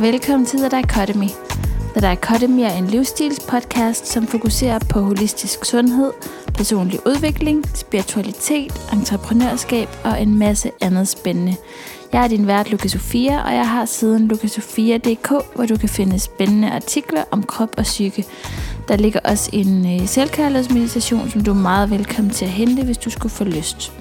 og velkommen til The Dichotomy. The Dichotomy er en livsstilspodcast, som fokuserer på holistisk sundhed, personlig udvikling, spiritualitet, entreprenørskab og en masse andet spændende. Jeg er din vært, Luca Sofia, og jeg har siden lukasofia.dk, hvor du kan finde spændende artikler om krop og psyke. Der ligger også en øh, selvkærlighedsmeditation, som du er meget velkommen til at hente, hvis du skulle få lyst.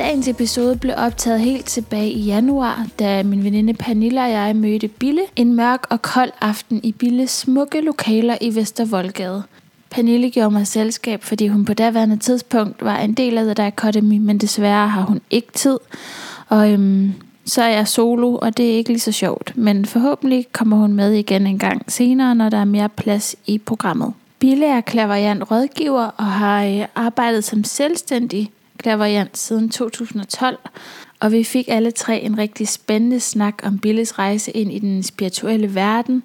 Dagens episode blev optaget helt tilbage i januar, da min veninde Pernille og jeg mødte Bille en mørk og kold aften i Billes smukke lokaler i Vestervoldgade. Pernille gjorde mig selskab, fordi hun på daværende tidspunkt var en del af The Academy, men desværre har hun ikke tid. Og øhm, så er jeg solo, og det er ikke lige så sjovt. Men forhåbentlig kommer hun med igen en gang senere, når der er mere plads i programmet. Bille er klaverjant rådgiver og har øh, arbejdet som selvstændig klaverjant siden 2012, og vi fik alle tre en rigtig spændende snak om Billes rejse ind i den spirituelle verden,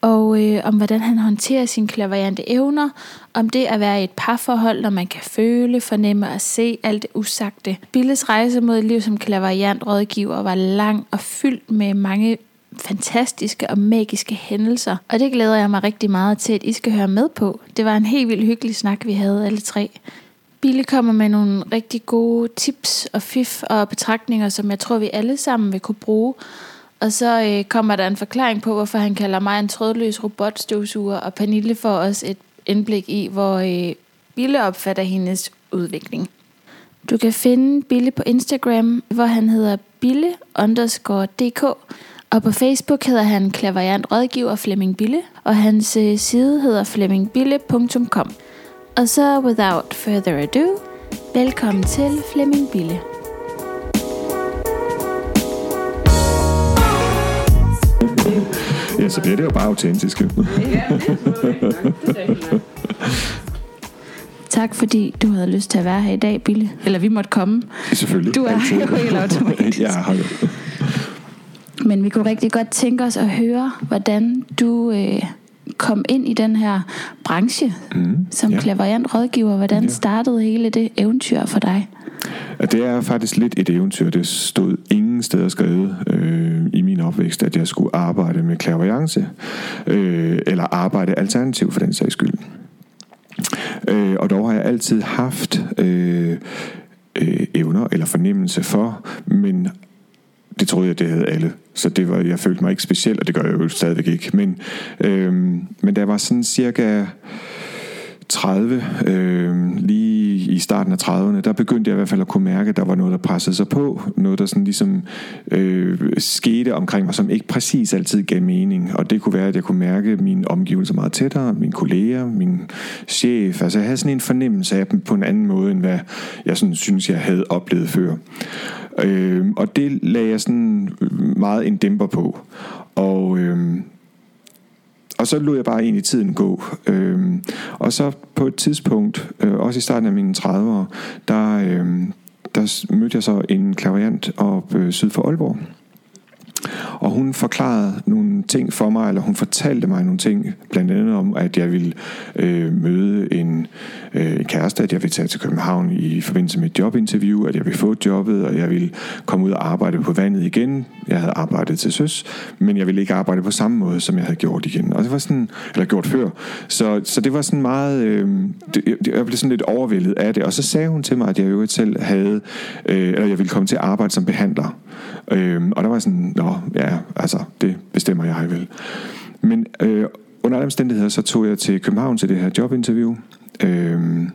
og øh, om hvordan han håndterer sine klaverjante evner, om det at være i et parforhold, når man kan føle, fornemme og se alt det usagte. Billes rejse mod et liv som klaverjant rådgiver var lang og fyldt med mange fantastiske og magiske hændelser, og det glæder jeg mig rigtig meget til, at I skal høre med på. Det var en helt vildt hyggelig snak, vi havde alle tre. Bille kommer med nogle rigtig gode tips og fif og betragtninger, som jeg tror, vi alle sammen vil kunne bruge. Og så øh, kommer der en forklaring på, hvorfor han kalder mig en trådløs robotstøvsuger, og Pernille får også et indblik i, hvor øh, Bille opfatter hendes udvikling. Du kan finde Bille på Instagram, hvor han hedder bille underscore dk, og på Facebook hedder han klaverjant rådgiver Flemming Bille, og hans øh, side hedder flemmingbille.com. Og så without further ado, velkommen til Flemming Bille. Ja, så bliver det jo bare autentisk. Tak fordi du havde lyst til at være her i dag, Bille. Eller vi måtte komme. Selvfølgelig. Du er jo helt automatisk. Ja, da. Men vi kunne rigtig godt tænke os at høre, hvordan du øh, kom ind i den her branche Mm, som ja. klaverjant rådgiver. Hvordan Ja. startede hele det eventyr for dig? Det er faktisk lidt et eventyr. Det stod ingen steder skrevet øh, i min opvækst, at jeg skulle arbejde med klaverjance, øh, eller arbejde alternativ for den sags skyld. Øh, og dog har jeg altid haft øh, øh, evner eller fornemmelse for, men det troede jeg, det havde alle. Så det var, jeg følte mig ikke speciel, og det gør jeg jo stadigvæk ikke. Men, øh, men der var sådan cirka 30, øh, lige i starten af 30'erne, der begyndte jeg i hvert fald at kunne mærke, at der var noget, der pressede sig på. Noget, der sådan ligesom øh, skete omkring mig, som ikke præcis altid gav mening. Og det kunne være, at jeg kunne mærke mine omgivelser meget tættere, mine kolleger, min chef. Altså jeg havde sådan en fornemmelse af dem på en anden måde, end hvad jeg sådan synes, jeg havde oplevet før. Øh, og det lagde jeg sådan øh, meget en dæmper på. Og... Øh, og så lod jeg bare egentlig i tiden gå. Øh, og så på et tidspunkt, øh, også i starten af mine 30'ere, der, øh, der mødte jeg så en klaverant op øh, syd for Aalborg. Og hun forklarede nogle ting for mig, eller hun fortalte mig nogle ting, blandt andet om, at jeg ville øh, møde en, øh, en kæreste, at jeg ville tage til København i forbindelse med et jobinterview, at jeg ville få jobbet, og jeg ville komme ud og arbejde på vandet igen. Jeg havde arbejdet til søs, men jeg ville ikke arbejde på samme måde, som jeg havde gjort igen. Og det var sådan, eller gjort før. Så, så det var sådan meget, øh, det, jeg- blev sådan lidt overvældet af det. Og så sagde hun til mig, at jeg jo selv havde, øh, eller jeg ville komme til at arbejde som behandler. Øh, og der var sådan, nå, ja, altså, det bestemmer jeg vel. Men øh, under alle omstændigheder, så tog jeg til København til det her jobinterview, øh,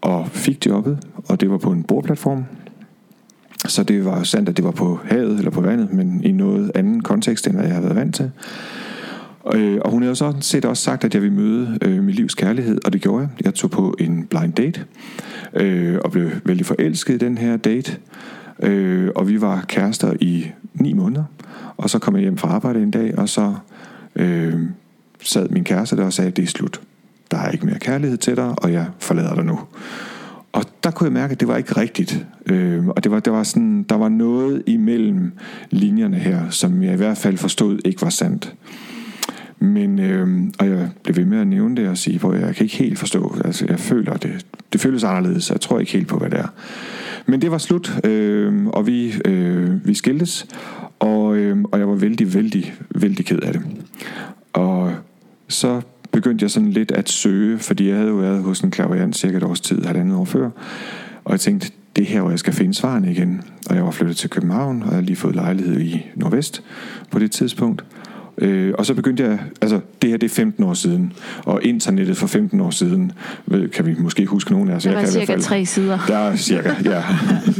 og fik jobbet, og det var på en bordplatform. Så det var sandt, at det var på havet eller på vandet, men i noget anden kontekst, end hvad jeg havde været vant til. Øh, og hun havde så sådan set også sagt, at jeg ville møde øh, min livs kærlighed, og det gjorde jeg. Jeg tog på en blind date, øh, og blev vældig forelsket i den her date. Øh, og vi var kærester i ni måneder. Og så kom jeg hjem fra arbejde en dag, og så øh, sad min kæreste der og sagde, det er slut. Der er ikke mere kærlighed til dig, og jeg forlader dig nu. Og der kunne jeg mærke, at det var ikke rigtigt. Øh, og det var, det var sådan, der var noget imellem linjerne her, som jeg i hvert fald forstod ikke var sandt. Men, øh, og jeg blev ved med at nævne det og sige, hvor jeg kan ikke helt forstå, altså jeg føler det, det føles anderledes, jeg tror ikke helt på, hvad det er. Men det var slut, øh, og vi, øh, vi skiltes, Og, øh, og jeg var vældig, vældig, vældig ked af det. Og så begyndte jeg sådan lidt at søge, fordi jeg havde jo været hos en klaverant cirka et års tid, halvandet år før. Og jeg tænkte, det her, hvor jeg skal finde svarene igen. Og jeg var flyttet til København, og jeg havde lige fået lejlighed i Nordvest på det tidspunkt. Øh, og så begyndte jeg, altså det her det er 15 år siden, og internettet for 15 år siden, ved, kan vi måske huske nogen af os. Der var jeg kan cirka fald, tre sider. Der er cirka, ja.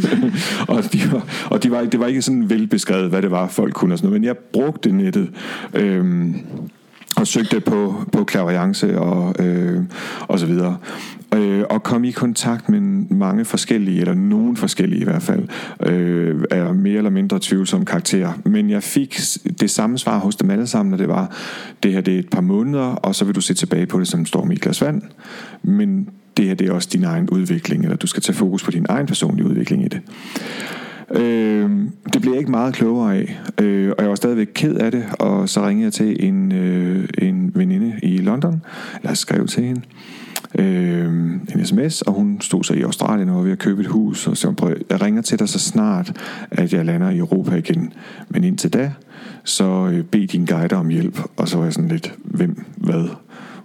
og de var, og de var, det var ikke sådan velbeskrevet, hvad det var, folk kunne og sådan noget, men jeg brugte nettet. Øh, forsøgte på, på klaverance og, øh, og så videre. Øh, og kom i kontakt med mange forskellige, eller nogen forskellige i hvert fald, øh, af mere eller mindre tvivlsomme karakterer. Men jeg fik det samme svar hos dem alle sammen, og det var, det her det er et par måneder, og så vil du se tilbage på det som storm i et glas vand. Men det her det er også din egen udvikling, eller du skal tage fokus på din egen personlige udvikling i det. Øh, det blev jeg ikke meget klogere af, øh, og jeg var stadigvæk ked af det, og så ringede jeg til en, øh, en veninde i London, eller jeg skrev til hende, øh, en sms, og hun stod så i Australien og var ved at købe et hus, og så prøv, jeg ringer til dig så snart, at jeg lander i Europa igen. Men indtil da, så øh, bed din guide om hjælp, og så var jeg sådan lidt, hvem, hvad,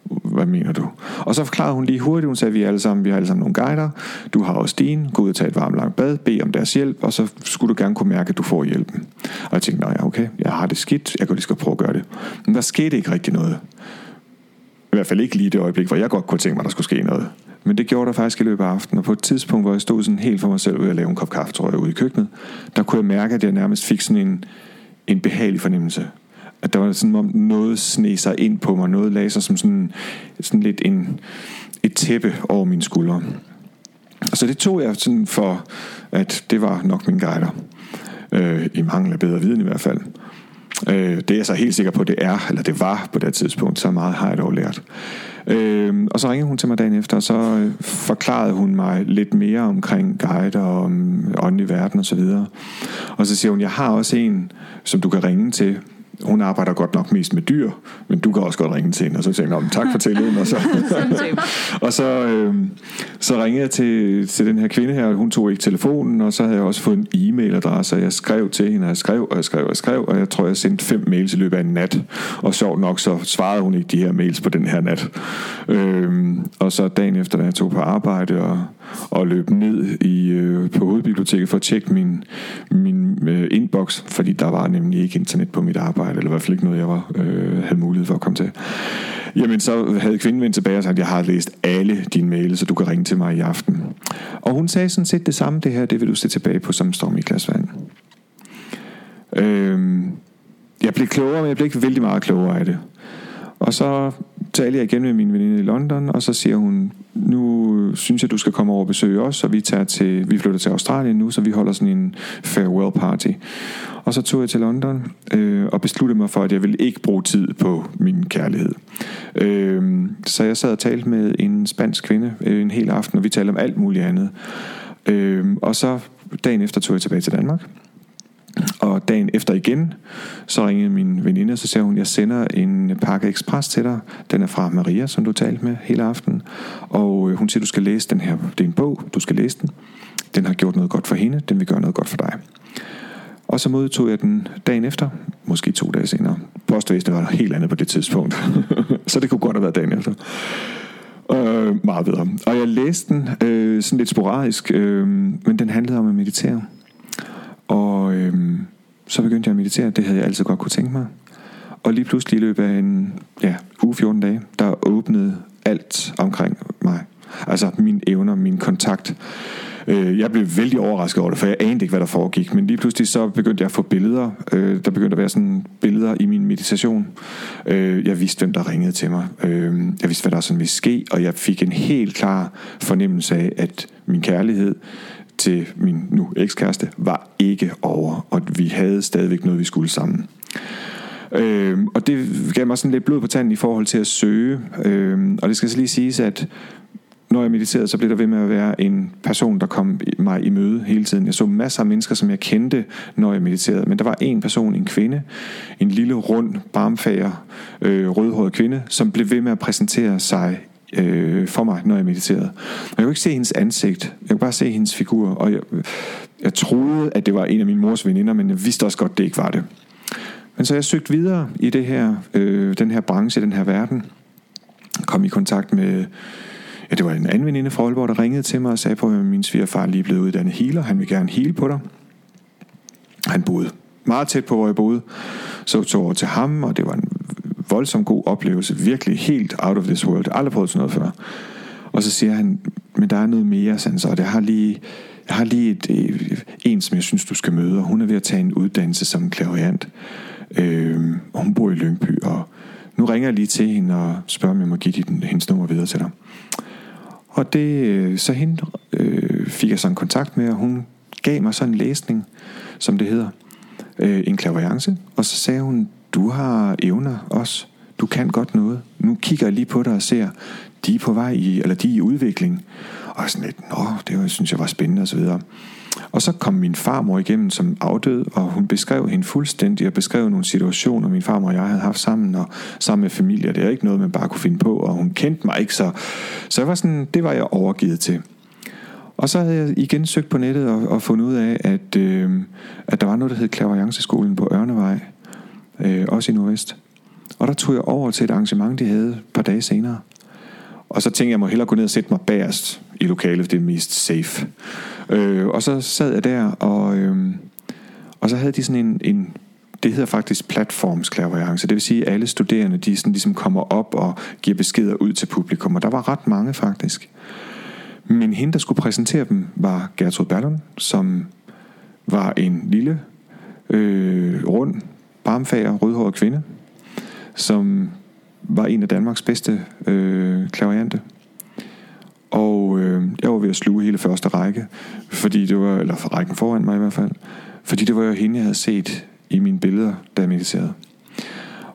hvad mener du? Og så forklarede hun lige hurtigt, hun sagde, vi er alle sammen, vi har alle sammen nogle guider, du har også din, gå ud og tage et varmt langt bad, bed om deres hjælp, og så skulle du gerne kunne mærke, at du får hjælpen. Og jeg tænkte, nej, okay, jeg har det skidt, jeg kan lige skal prøve at gøre det. Men der skete ikke rigtig noget. I hvert fald ikke lige det øjeblik, hvor jeg godt kunne tænke mig, at der skulle ske noget. Men det gjorde der faktisk i løbet af aftenen, og på et tidspunkt, hvor jeg stod sådan helt for mig selv ved at lave en kop kaffe, tror jeg, ude i køkkenet, der kunne jeg mærke, at jeg nærmest fik sådan en, en behagelig fornemmelse at der var sådan, om noget sne sig ind på mig, noget lagde sig som sådan, sådan lidt en, et tæppe over mine skuldre. Så det tog jeg sådan for, at det var nok min guider. Øh, I mangel af bedre viden i hvert fald. Øh, det er jeg så helt sikker på, det er, eller det var på det tidspunkt, så meget har jeg dog lært. Øh, og så ringede hun til mig dagen efter, og så øh, forklarede hun mig lidt mere omkring guider og om åndelig verden osv. Og, og så siger hun, jeg har også en, som du kan ringe til, hun arbejder godt nok mest med dyr, men du kan også godt ringe til hende. Og så tænkte jeg, tak for tilliden. Og så, og så, øh, så ringede jeg til, til den her kvinde her, og hun tog ikke telefonen, og så havde jeg også fået en e-mailadresse, og jeg skrev til hende, og jeg skrev, og jeg skrev, og jeg skrev, og jeg tror, jeg sendte fem mails i løbet af en nat. Og sjovt nok, så svarede hun ikke de her mails på den her nat. Øh, og så dagen efter, da jeg tog på arbejde og, og løb ned i, øh, på hovedbiblioteket for at tjekke min, min øh, inbox, fordi der var nemlig ikke internet på mit arbejde, eller i hvert fald ikke noget, jeg var, øh, havde mulighed for at komme til. Jamen, så havde kvinden vendt tilbage og sagt, jeg har læst alle dine mails, så du kan ringe til mig i aften. Og hun sagde sådan set det samme, det her, det vil du se tilbage på som storm i glasvand. Øh, jeg blev klogere, men jeg blev ikke vældig meget klogere af det. Og så talte jeg igen med min veninde i London, og så siger hun, nu øh, synes jeg, du skal komme over og besøge os, og vi, tager til, vi flytter til Australien nu, så vi holder sådan en farewell party. Og så tog jeg til London øh, og besluttede mig for, at jeg ville ikke bruge tid på min kærlighed. Øh, så jeg sad og talte med en spansk kvinde øh, en hel aften, og vi talte om alt muligt andet. Øh, og så dagen efter tog jeg tilbage til Danmark. Og dagen efter igen, så ringede min veninde, og så sagde hun, jeg sender en pakke ekspres til dig. Den er fra Maria, som du talte med hele aften. Og øh, hun siger, du skal læse den her. Det er en bog, du skal læse den. Den har gjort noget godt for hende, den vil gøre noget godt for dig. Og så modtog jeg den dagen efter, måske to dage senere. Postvæsenet var helt andet på det tidspunkt. så det kunne godt have været dagen efter. Øh, meget bedre. Og jeg læste den øh, sådan lidt sporadisk, øh, men den handlede om at meditere. Og øhm, så begyndte jeg at meditere. Det havde jeg altid godt kunne tænke mig. Og lige pludselig i løbet af en ja, uge 14 dage, der åbnede alt omkring mig. Altså mine evner, min kontakt. Øh, jeg blev vældig overrasket over det, for jeg anede ikke, hvad der foregik. Men lige pludselig så begyndte jeg at få billeder. Øh, der begyndte at være sådan billeder i min meditation. Øh, jeg vidste, hvem der ringede til mig. Øh, jeg vidste, hvad der sådan ville ske. Og jeg fik en helt klar fornemmelse af, at min kærlighed til min nu ekskæreste var ikke over, og vi havde stadigvæk noget, vi skulle sammen. Øh, og det gav mig sådan lidt blod på tanden i forhold til at søge. Øh, og det skal så lige siges, at når jeg mediterede, så blev der ved med at være en person, der kom mig i møde hele tiden. Jeg så masser af mennesker, som jeg kendte, når jeg mediterede. Men der var en person, en kvinde, en lille, rund, barmfager, øh, rødhåret kvinde, som blev ved med at præsentere sig øh, for mig, når jeg mediterede. Og jeg kunne ikke se hendes ansigt. Jeg kunne bare se hendes figur. Og jeg, jeg troede, at det var en af min mors veninder, men jeg vidste også godt, det ikke var det. Men så jeg søgte videre i det her, øh, den her branche, den her verden. Kom i kontakt med, ja, det var en anden veninde fra Aalborg, der ringede til mig og sagde på, at min svigerfar lige blev uddannet healer. Han vil gerne hele på dig. Han boede meget tæt på, hvor jeg boede. Så tog over til ham, og det var en voldsom god oplevelse. Virkelig helt out of this world. Aldrig prøvet sådan noget før. Og så siger han, men der er noget mere, sådan så. Det har lige, jeg har lige et, øh, en, som jeg synes, du skal møde, og hun er ved at tage en uddannelse som klaviant. Øh, og hun bor i Lyngby, og nu ringer jeg lige til hende og spørger, om jeg må give dit, hendes nummer videre til dig. Og det, øh, så hende øh, fik jeg sådan kontakt med, og hun gav mig sådan en læsning, som det hedder, øh, en klaverance, og så sagde hun, du har evner også, du kan godt noget. Nu kigger jeg lige på dig og ser, de er på vej i, eller de er i udvikling. Og sådan lidt, nå, det var, synes jeg var spændende og så videre. Og så kom min farmor igennem som afdød, og hun beskrev hende fuldstændig og beskrev nogle situationer, min farmor og jeg havde haft sammen, og sammen med familie. Det er ikke noget, man bare kunne finde på, og hun kendte mig ikke, så, så jeg var sådan, det var jeg overgivet til. Og så havde jeg igen søgt på nettet og, og fundet ud af, at, øh, at der var noget, der hed Klaverjanceskolen på Ørnevej, øh, også i Nordvest. Og der tog jeg over til et arrangement, de havde et par dage senere. Og så tænkte jeg, jeg må hellere gå ned og sætte mig bagerst i lokalet, det er mest safe. Øh, og så sad jeg der, og, øh, og så havde de sådan en, en det hedder faktisk platformsklaverance. Det vil sige, at alle studerende de sådan ligesom kommer op og giver beskeder ud til publikum. Og der var ret mange faktisk. Men hende, der skulle præsentere dem, var Gertrud Ballon, som var en lille, øh, rund, barmfager, rødhåret kvinde, som var en af Danmarks bedste øh, klaveriante. Og øh, jeg var ved at sluge hele første række, fordi det var, eller for rækken foran mig i hvert fald, fordi det var jo hende, jeg havde set i mine billeder, da jeg mediterede.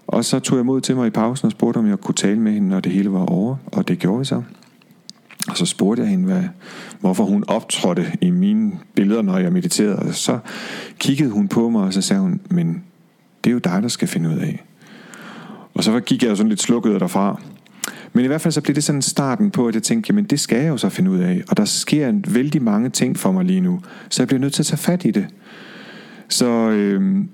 Og så tog jeg mod til mig i pausen og spurgte, om jeg kunne tale med hende, når det hele var over, og det gjorde vi så. Og så spurgte jeg hende, hvad, hvorfor hun optrådte i mine billeder, når jeg mediterede. Og så kiggede hun på mig, og så sagde hun, men det er jo dig, der skal finde ud af. Og så gik jeg jo sådan lidt slukket derfra. Men i hvert fald så blev det sådan starten på, at jeg tænkte, jamen det skal jeg jo så finde ud af. Og der sker en vældig mange ting for mig lige nu. Så jeg bliver nødt til at tage fat i det. Så øh,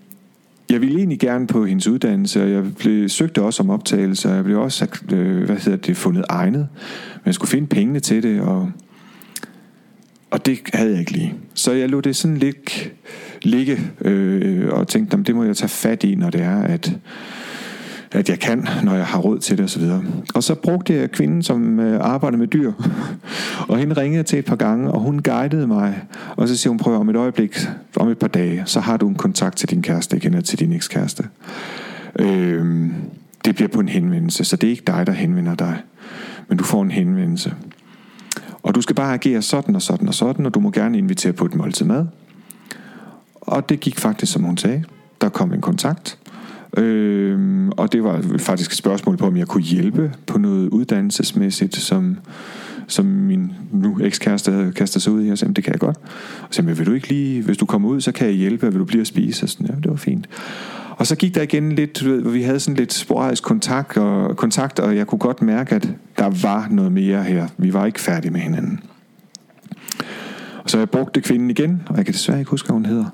jeg ville egentlig gerne på hendes uddannelse, og jeg blev, søgte også om optagelse, og jeg blev også øh, hvad hedder det, fundet egnet. Men jeg skulle finde pengene til det, og, og det havde jeg ikke lige. Så jeg lå det sådan lidt ligge, øh, og tænkte, det må jeg tage fat i, når det er, at at jeg kan, når jeg har råd til det osv. Og, og så brugte jeg kvinden, som øh, arbejder med dyr, og hende ringede til et par gange, og hun guidede mig, og så siger hun, prøv om et øjeblik, om et par dage, så har du en kontakt til din kæreste igen, eller til din ekskæreste. Øh, det bliver på en henvendelse, så det er ikke dig, der henvender dig, men du får en henvendelse. Og du skal bare agere sådan og sådan og sådan, og du må gerne invitere på et måltid mad. Og det gik faktisk, som hun sagde. Der kom en kontakt, Øh, og det var faktisk et spørgsmål på, om jeg kunne hjælpe på noget uddannelsesmæssigt, som, som min nu ekskæreste havde kastet sig ud i. Jeg sagde, det kan jeg godt. Og så sagde, vil du ikke lige, hvis du kommer ud, så kan jeg hjælpe, vil du blive at spise? Og sådan, ja, det var fint. Og så gik der igen lidt, du ved, vi havde sådan lidt sporadisk kontakt og, kontakt, og jeg kunne godt mærke, at der var noget mere her. Vi var ikke færdige med hinanden. Og så jeg brugte kvinden igen, og jeg kan desværre ikke huske, hvad hun hedder.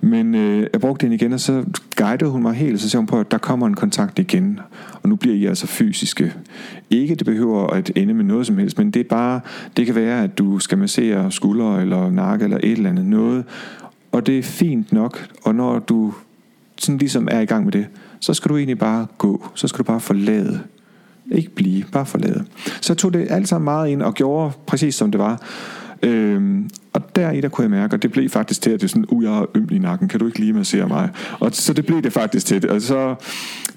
Men øh, jeg brugte hende igen, og så guidede hun mig helt, og så sagde hun på, at der kommer en kontakt igen. Og nu bliver I altså fysiske. Ikke det behøver at ende med noget som helst, men det er bare, det kan være, at du skal massere skuldre eller nakke eller et eller andet noget. Og det er fint nok, og når du sådan ligesom er i gang med det, så skal du egentlig bare gå. Så skal du bare forlade ikke blive, bare forlade. Så tog det alt sammen meget ind og gjorde præcis som det var. Øhm, og der i der kunne jeg mærke, og det blev faktisk til, at det er sådan, uh, jeg har øm i nakken, kan du ikke lige massere mig? Og så det blev det faktisk til. Og så,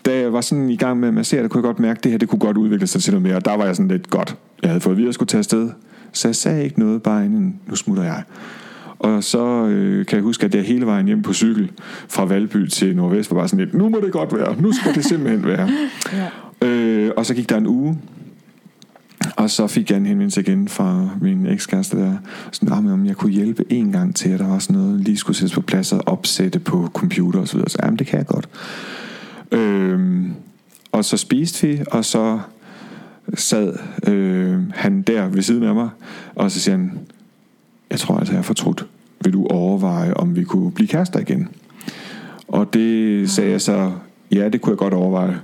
da jeg var sådan i gang med at massere, der kunne jeg godt mærke, at det her, det kunne godt udvikle sig til noget mere. Og der var jeg sådan lidt godt. Jeg havde fået at vide, at jeg skulle tage afsted. Så jeg sagde ikke noget, bare inden, nu smutter jeg. Og så øh, kan jeg huske, at jeg hele vejen hjem på cykel fra Valby til Nordvest var bare sådan lidt, nu må det godt være, nu skal det simpelthen være. ja. øh, og så gik der en uge, og så fik jeg en henvendelse igen fra min ekskæreste der, sådan, ah, om jeg kunne hjælpe en gang til, at der var sådan noget, lige skulle sættes på plads og opsætte på computer og så videre. Så jamen, det kan jeg godt. Øhm, og så spiste vi, og så sad øh, han der ved siden af mig, og så siger han, jeg tror altså, jeg har fortrudt. vil du overveje, om vi kunne blive kærester igen? Og det sagde jeg så, ja, det kunne jeg godt overveje.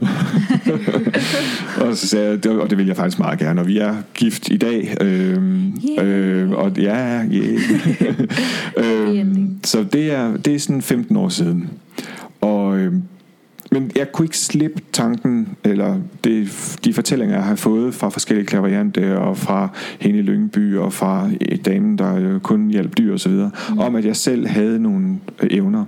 og så sagde jeg, og det vil jeg faktisk meget gerne. Og vi er gift i dag. Øhm, yeah. øh, og ja, yeah. øhm, så det er, det er sådan 15 år siden. Og øhm, men jeg kunne ikke slippe tanken, eller det, de fortællinger, jeg har fået fra forskellige klaverianter, og fra hende i Lyngby, og fra damen, der kun hjalp dyr osv., mm. om at jeg selv havde nogle øh, evner.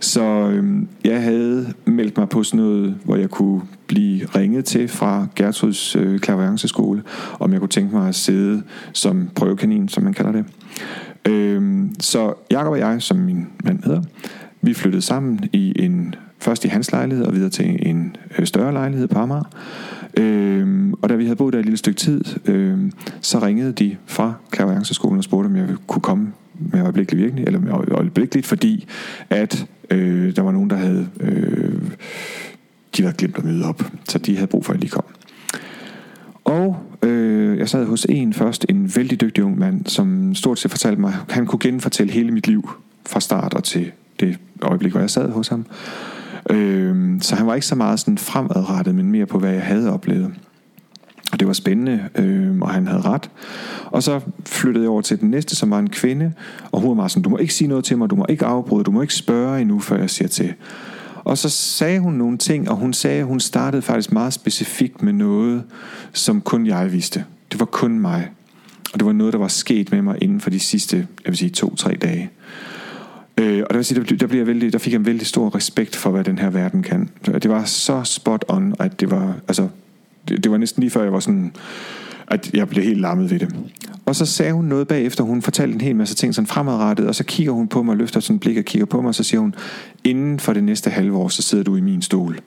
Så øhm, jeg havde meldt mig på sådan noget, hvor jeg kunne blive ringet til fra Gertruds øh, klaverianceskole, om jeg kunne tænke mig at sidde som prøvekanin, som man kalder det. Øhm, så Jakob og jeg, som min mand hedder, vi flyttede sammen i en Først i hans lejlighed og videre til en øh, større lejlighed på Amager. Øhm, og da vi havde boet der et lille stykke tid, øhm, så ringede de fra Klaverianceskolen og spurgte, om jeg kunne komme med øjeblikkelig virkning, eller med øjeblikkeligt, fordi at øh, der var nogen, der havde øh, de havde glemt at møde op, så de havde brug for, at jeg lige kom. Og øh, jeg sad hos en først, en vældig dygtig ung mand, som stort set fortalte mig, han kunne genfortælle hele mit liv fra start og til det øjeblik, hvor jeg sad hos ham. Øh, så han var ikke så meget sådan fremadrettet, men mere på, hvad jeg havde oplevet. Og det var spændende, øh, og han havde ret. Og så flyttede jeg over til den næste, som var en kvinde, og hun var sådan, du må ikke sige noget til mig, du må ikke afbryde, du må ikke spørge endnu, før jeg siger til. Og så sagde hun nogle ting, og hun sagde, at hun startede faktisk meget specifikt med noget, som kun jeg vidste. Det var kun mig. Og det var noget, der var sket med mig inden for de sidste, jeg vil sige, to-tre dage. Øh, og der, vil sige, der, der, bliver vældig, der fik jeg en vældig stor respekt for, hvad den her verden kan. Det var så spot on, at det var, altså, det, det var næsten lige før, jeg var sådan, at jeg blev helt lammet ved det. Og så sagde hun noget bagefter, hun fortalte en hel masse ting sådan fremadrettet, og så kigger hun på mig, løfter sådan blik og kigger på mig, og så siger hun, inden for det næste halve år, så sidder du i min stol.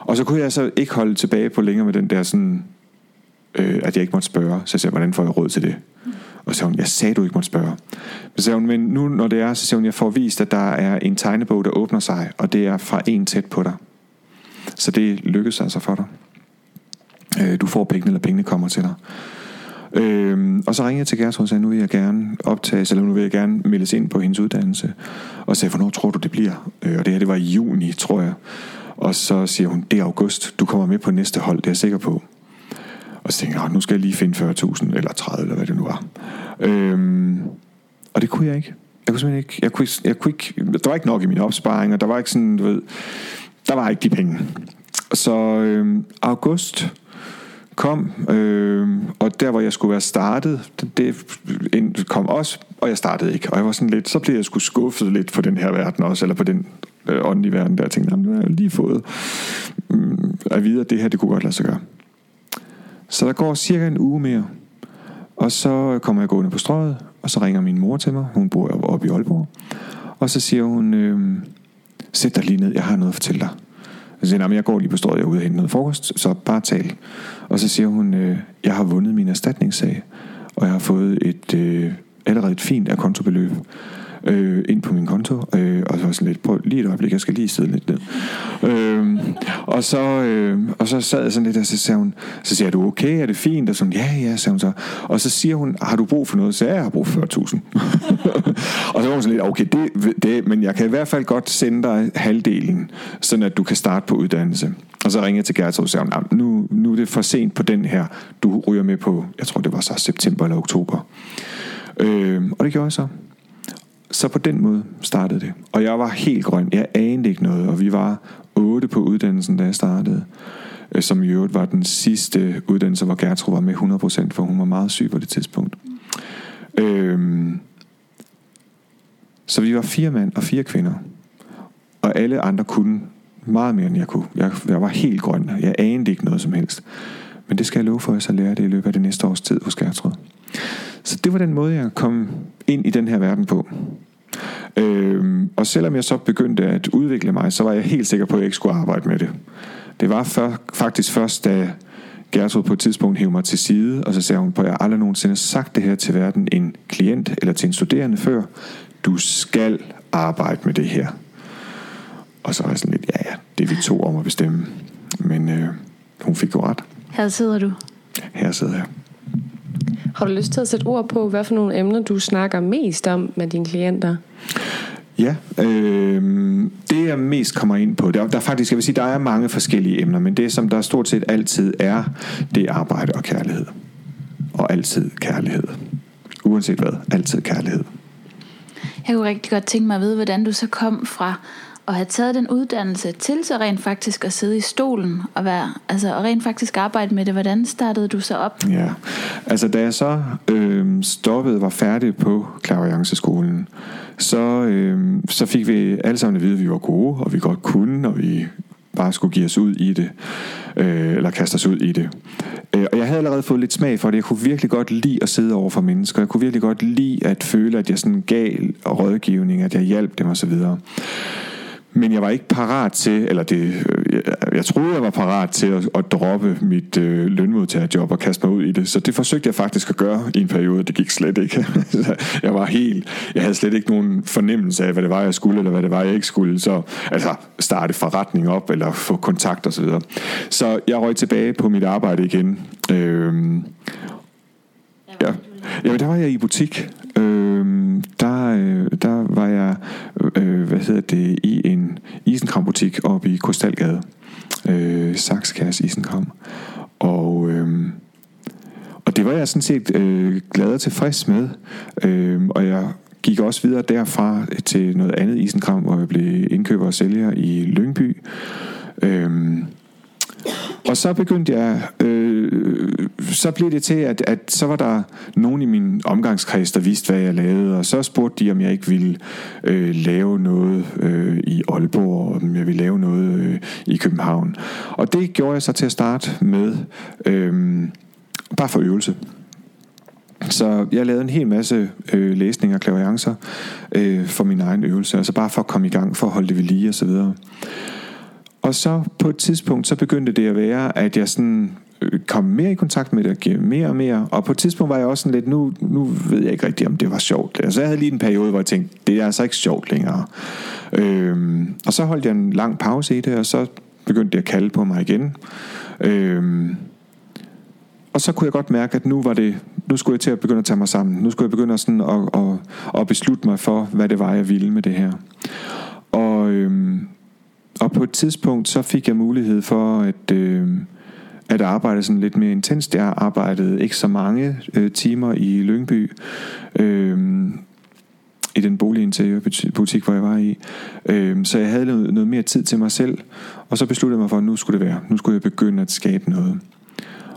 Og så kunne jeg så ikke holde tilbage på længere med den der sådan, øh, at jeg ikke måtte spørge. Så jeg siger, hvordan får jeg råd til det? Og så sagde hun, jeg sagde, du ikke måtte spørge. Så sagde hun, men nu når det er, så siger hun, jeg får vist, at der er en tegnebog, der åbner sig, og det er fra en tæt på dig. Så det lykkedes altså for dig. Øh, du får pengene, eller pengene kommer til dig. Øhm, og så ringede jeg til Gertrud og sagde, nu vil jeg gerne optages, eller nu vil jeg gerne meldes ind på hendes uddannelse. Og sagde, hvornår tror du det bliver? Øh, og det her, det var i juni, tror jeg. Og så siger hun, det er august, du kommer med på næste hold, det er jeg sikker på. Og så tænkte jeg, nu skal jeg lige finde 40.000 eller 30 eller hvad det nu var. Øhm, og det kunne jeg ikke. Jeg kunne simpelthen ikke, jeg kunne, jeg kunne ikke, der var ikke nok i min opsparing, og der var ikke sådan, du ved, der var ikke de penge. Så øhm, august kom, øhm, og der hvor jeg skulle være startet, det, det kom også, og jeg startede ikke. Og jeg var sådan lidt, så blev jeg sgu skuffet lidt på den her verden også, eller på den øh, åndelige verden, der jeg tænkte, nu har jeg lige fået mm, at vide, at det her, det kunne godt lade sig gøre. Så der går cirka en uge mere, og så kommer jeg gående på strøget, og så ringer min mor til mig. Hun bor oppe i Aalborg. Og så siger hun, øh, sæt dig lige ned, jeg har noget at fortælle dig. Jeg siger, jeg går lige på strøget, jeg er ude og hente noget frokost, så bare tal. Og så siger hun, øh, jeg har vundet min erstatningssag, og jeg har fået et øh, allerede et fint kontobeløb øh, ind på min konto, øh, og så var sådan lidt, prøv lige et øjeblik, jeg skal lige sidde lidt ned. Øh, og, så, øh, og så sad jeg sådan lidt, og så sagde hun, så siger er du okay, er det fint? Og sådan, ja, ja, sagde hun så. Og så siger hun, har du brug for noget? Så jeg har brug for 40.000. og så var hun sådan lidt, okay, det, det, men jeg kan i hvert fald godt sende dig halvdelen, sådan at du kan starte på uddannelse. Og så ringede jeg til Gertrud og sagde, nu, nu er det for sent på den her, du ryger med på, jeg tror det var så september eller oktober. Øh, og det gjorde jeg så. Så på den måde startede det. Og jeg var helt grøn. Jeg anede ikke noget. Og vi var otte på uddannelsen, da jeg startede. Øh, som i øvrigt var den sidste uddannelse, hvor Gertrud var med 100%, for hun var meget syg på det tidspunkt. Øhm, så vi var fire mænd og fire kvinder. Og alle andre kunne meget mere, end jeg kunne. Jeg, jeg var helt grøn. Jeg anede ikke noget som helst. Men det skal jeg love for, at jeg så lærer det i løbet af det næste års tid hos Gertrud. Så det var den måde, jeg kom ind i den her verden på. Øhm, og selvom jeg så begyndte at udvikle mig, så var jeg helt sikker på, at jeg ikke skulle arbejde med det. Det var før, faktisk først, da Gertrud på et tidspunkt hævde mig til side, og så sagde hun på, at jeg aldrig nogensinde sagt det her til hverken en klient eller til en studerende før. Du skal arbejde med det her. Og så var jeg sådan lidt, ja ja, det er vi to om at bestemme. Men øh, hun fik jo ret. Her sidder du. Her sidder jeg. Har du lyst til at sætte ord på, hvad for nogle emner du snakker mest om med dine klienter? Ja, øh, det jeg mest kommer ind på, der, der faktisk, jeg vil sige, der er mange forskellige emner, men det som der stort set altid er, det er arbejde og kærlighed. Og altid kærlighed. Uanset hvad, altid kærlighed. Jeg kunne rigtig godt tænke mig at vide, hvordan du så kom fra at have taget den uddannelse til så rent faktisk at sidde i stolen og, være, altså, og rent faktisk arbejde med det. Hvordan startede du så op? Ja, altså da jeg så øh, stoppede var færdig på klaverjanceskolen, så, øh, så fik vi alle sammen at vide, at vi var gode, og vi godt kunne, og vi bare skulle give os ud i det, øh, eller kaste os ud i det. Øh, og jeg havde allerede fået lidt smag for det. Jeg kunne virkelig godt lide at sidde over for mennesker. Jeg kunne virkelig godt lide at føle, at jeg sådan gav rådgivning, at jeg hjalp dem osv. Men jeg var ikke parat til, eller det, jeg, jeg troede, jeg var parat til at, at droppe mit øh, lønmodtagerjob og kaste mig ud i det. Så det forsøgte jeg faktisk at gøre i en periode. Det gik slet ikke. jeg var helt, jeg havde slet ikke nogen fornemmelse af, hvad det var, jeg skulle, eller hvad det var, jeg ikke skulle. Så altså starte forretning op, eller få kontakt osv. Så, så jeg røg tilbage på mit arbejde igen. Øhm, ja. Jamen, der var jeg i butik. Øhm, der, øh, der var jeg, øh, hvad hedder det, i en isenkrambutik oppe i Kostalgade. Øh, Saxkærs Isenkram. Og, øh, og det var jeg sådan set øh, glad og tilfreds med. Øh, og jeg gik også videre derfra til noget andet isenkram, hvor jeg blev indkøber og sælger i Lyngby. Øh, og så begyndte jeg, øh, så blev det til, at, at så var der nogen i min omgangskreds, der vidste, hvad jeg lavede, og så spurgte de, om jeg ikke ville øh, lave noget øh, i Aalborg, og om jeg ville lave noget øh, i København. Og det gjorde jeg så til at starte med, øh, bare for øvelse. Så jeg lavede en hel masse øh, læsninger og klaviancer øh, for min egen øvelse, altså bare for at komme i gang, for at holde det ved lige osv. Og så så på et tidspunkt, så begyndte det at være, at jeg sådan øh, kom mere i kontakt med det, mere og mere. Og på et tidspunkt var jeg også sådan lidt, nu, nu ved jeg ikke rigtigt, om det var sjovt. Altså jeg havde lige en periode, hvor jeg tænkte, det er altså ikke sjovt længere. Øhm, og så holdt jeg en lang pause i det, og så begyndte det at kalde på mig igen. Øhm, og så kunne jeg godt mærke, at nu var det, nu skulle jeg til at begynde at tage mig sammen. Nu skulle jeg begynde at, sådan at, at, at beslutte mig for, hvad det var, jeg ville med det her. Og, øhm, og på et tidspunkt, så fik jeg mulighed for at, øh, at arbejde sådan lidt mere intenst. Jeg arbejdede ikke så mange øh, timer i Lyngby, øh, i den boliginteriørbutik, hvor jeg var i. Øh, så jeg havde noget, noget mere tid til mig selv, og så besluttede jeg mig for, at nu skulle det være. Nu skulle jeg begynde at skabe noget.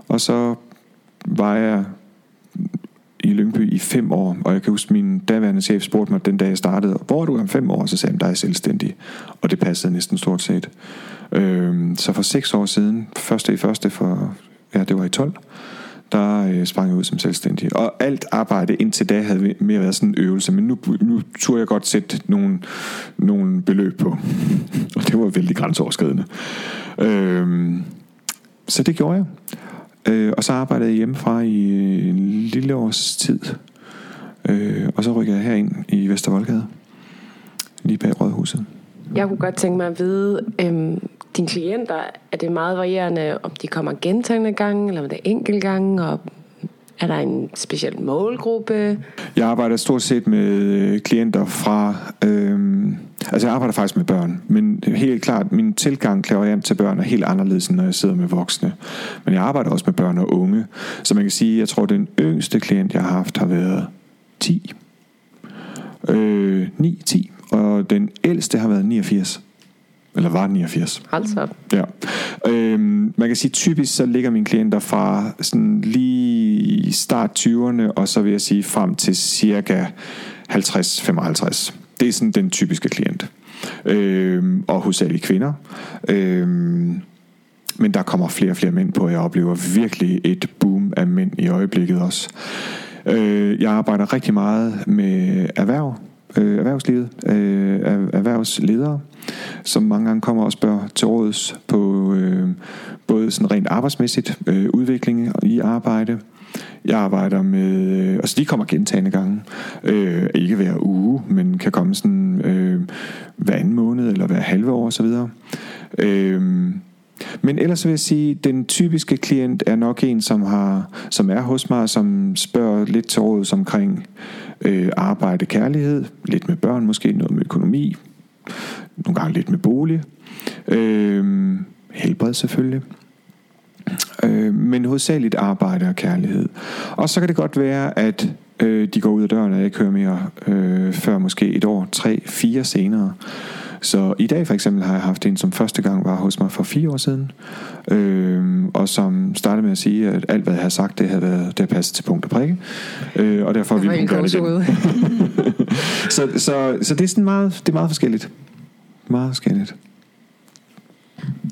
Og så var jeg i Lyngby i fem år, og jeg kan huske, min daværende chef spurgte mig den dag, jeg startede, hvor er du om fem år? Så sagde han, der er selvstændig. Og det passede næsten stort set. Øh, så for seks år siden, første i første for, ja, det var i 12, der øh, sprang jeg ud som selvstændig. Og alt arbejde indtil da havde mere været sådan en øvelse, men nu, nu turde jeg godt sætte nogle, nogle beløb på. og det var vældig grænseoverskridende. Øh, så det gjorde jeg. Øh, og så arbejdede jeg hjemmefra i øh, en lille års tid. Øh, og så rykkede jeg herind i Vestervoldgade. Lige bag Rådhuset. Jeg kunne godt tænke mig at vide, øhm, dine klienter, er det meget varierende, om de kommer gentagende gange, eller om det er enkelt gange, og er der en speciel målgruppe? Jeg arbejder stort set med øh, klienter fra... Øhm, altså jeg arbejder faktisk med børn, men helt klart, min tilgang hjem til børn er helt anderledes, end når jeg sidder med voksne. Men jeg arbejder også med børn og unge. Så man kan sige, jeg tror, den yngste klient, jeg har haft, har været 10. Øh, 9-10. Og den ældste har været 89. Eller var 89. Altså. Ja. Øhm, man kan sige, typisk så ligger mine klienter fra sådan lige i start 20'erne, og så vil jeg sige frem til cirka 50-55. Det er sådan den typiske klient. Øhm, og hos alle kvinder. Øhm, men der kommer flere og flere mænd på. Jeg oplever virkelig et boom af mænd i øjeblikket også. Øh, jeg arbejder rigtig meget med erhverv, øh, erhvervslivet, øh, erhvervsledere, som mange gange kommer og spørger til råds på øh, både sådan rent arbejdsmæssigt, øh, udvikling i arbejde. Jeg arbejder med, øh, altså de kommer gentagende gange, øh, ikke hver uge, men kan komme sådan øh, hver anden måned eller hver halve år osv. Øh, men ellers vil jeg sige, at den typiske klient er nok en, som, har, som er hos mig, som spørger lidt til råd omkring øh, arbejde, kærlighed, lidt med børn, måske noget med økonomi, nogle gange lidt med bolig, øh, helbred selvfølgelig. Øh, men hovedsageligt arbejde og kærlighed. Og så kan det godt være, at øh, de går ud af døren, og jeg ikke hører mere øh, før måske et år, tre, fire senere. Så i dag for eksempel har jeg haft en, som første gang var hos mig for fire år siden, øh, og som startede med at sige, at alt hvad jeg havde sagt, det havde været det passet til punkt og prikke, øh, og derfor ville hun gøre det igen. så, så, så det er sådan meget, det er meget forskelligt. Meget forskelligt.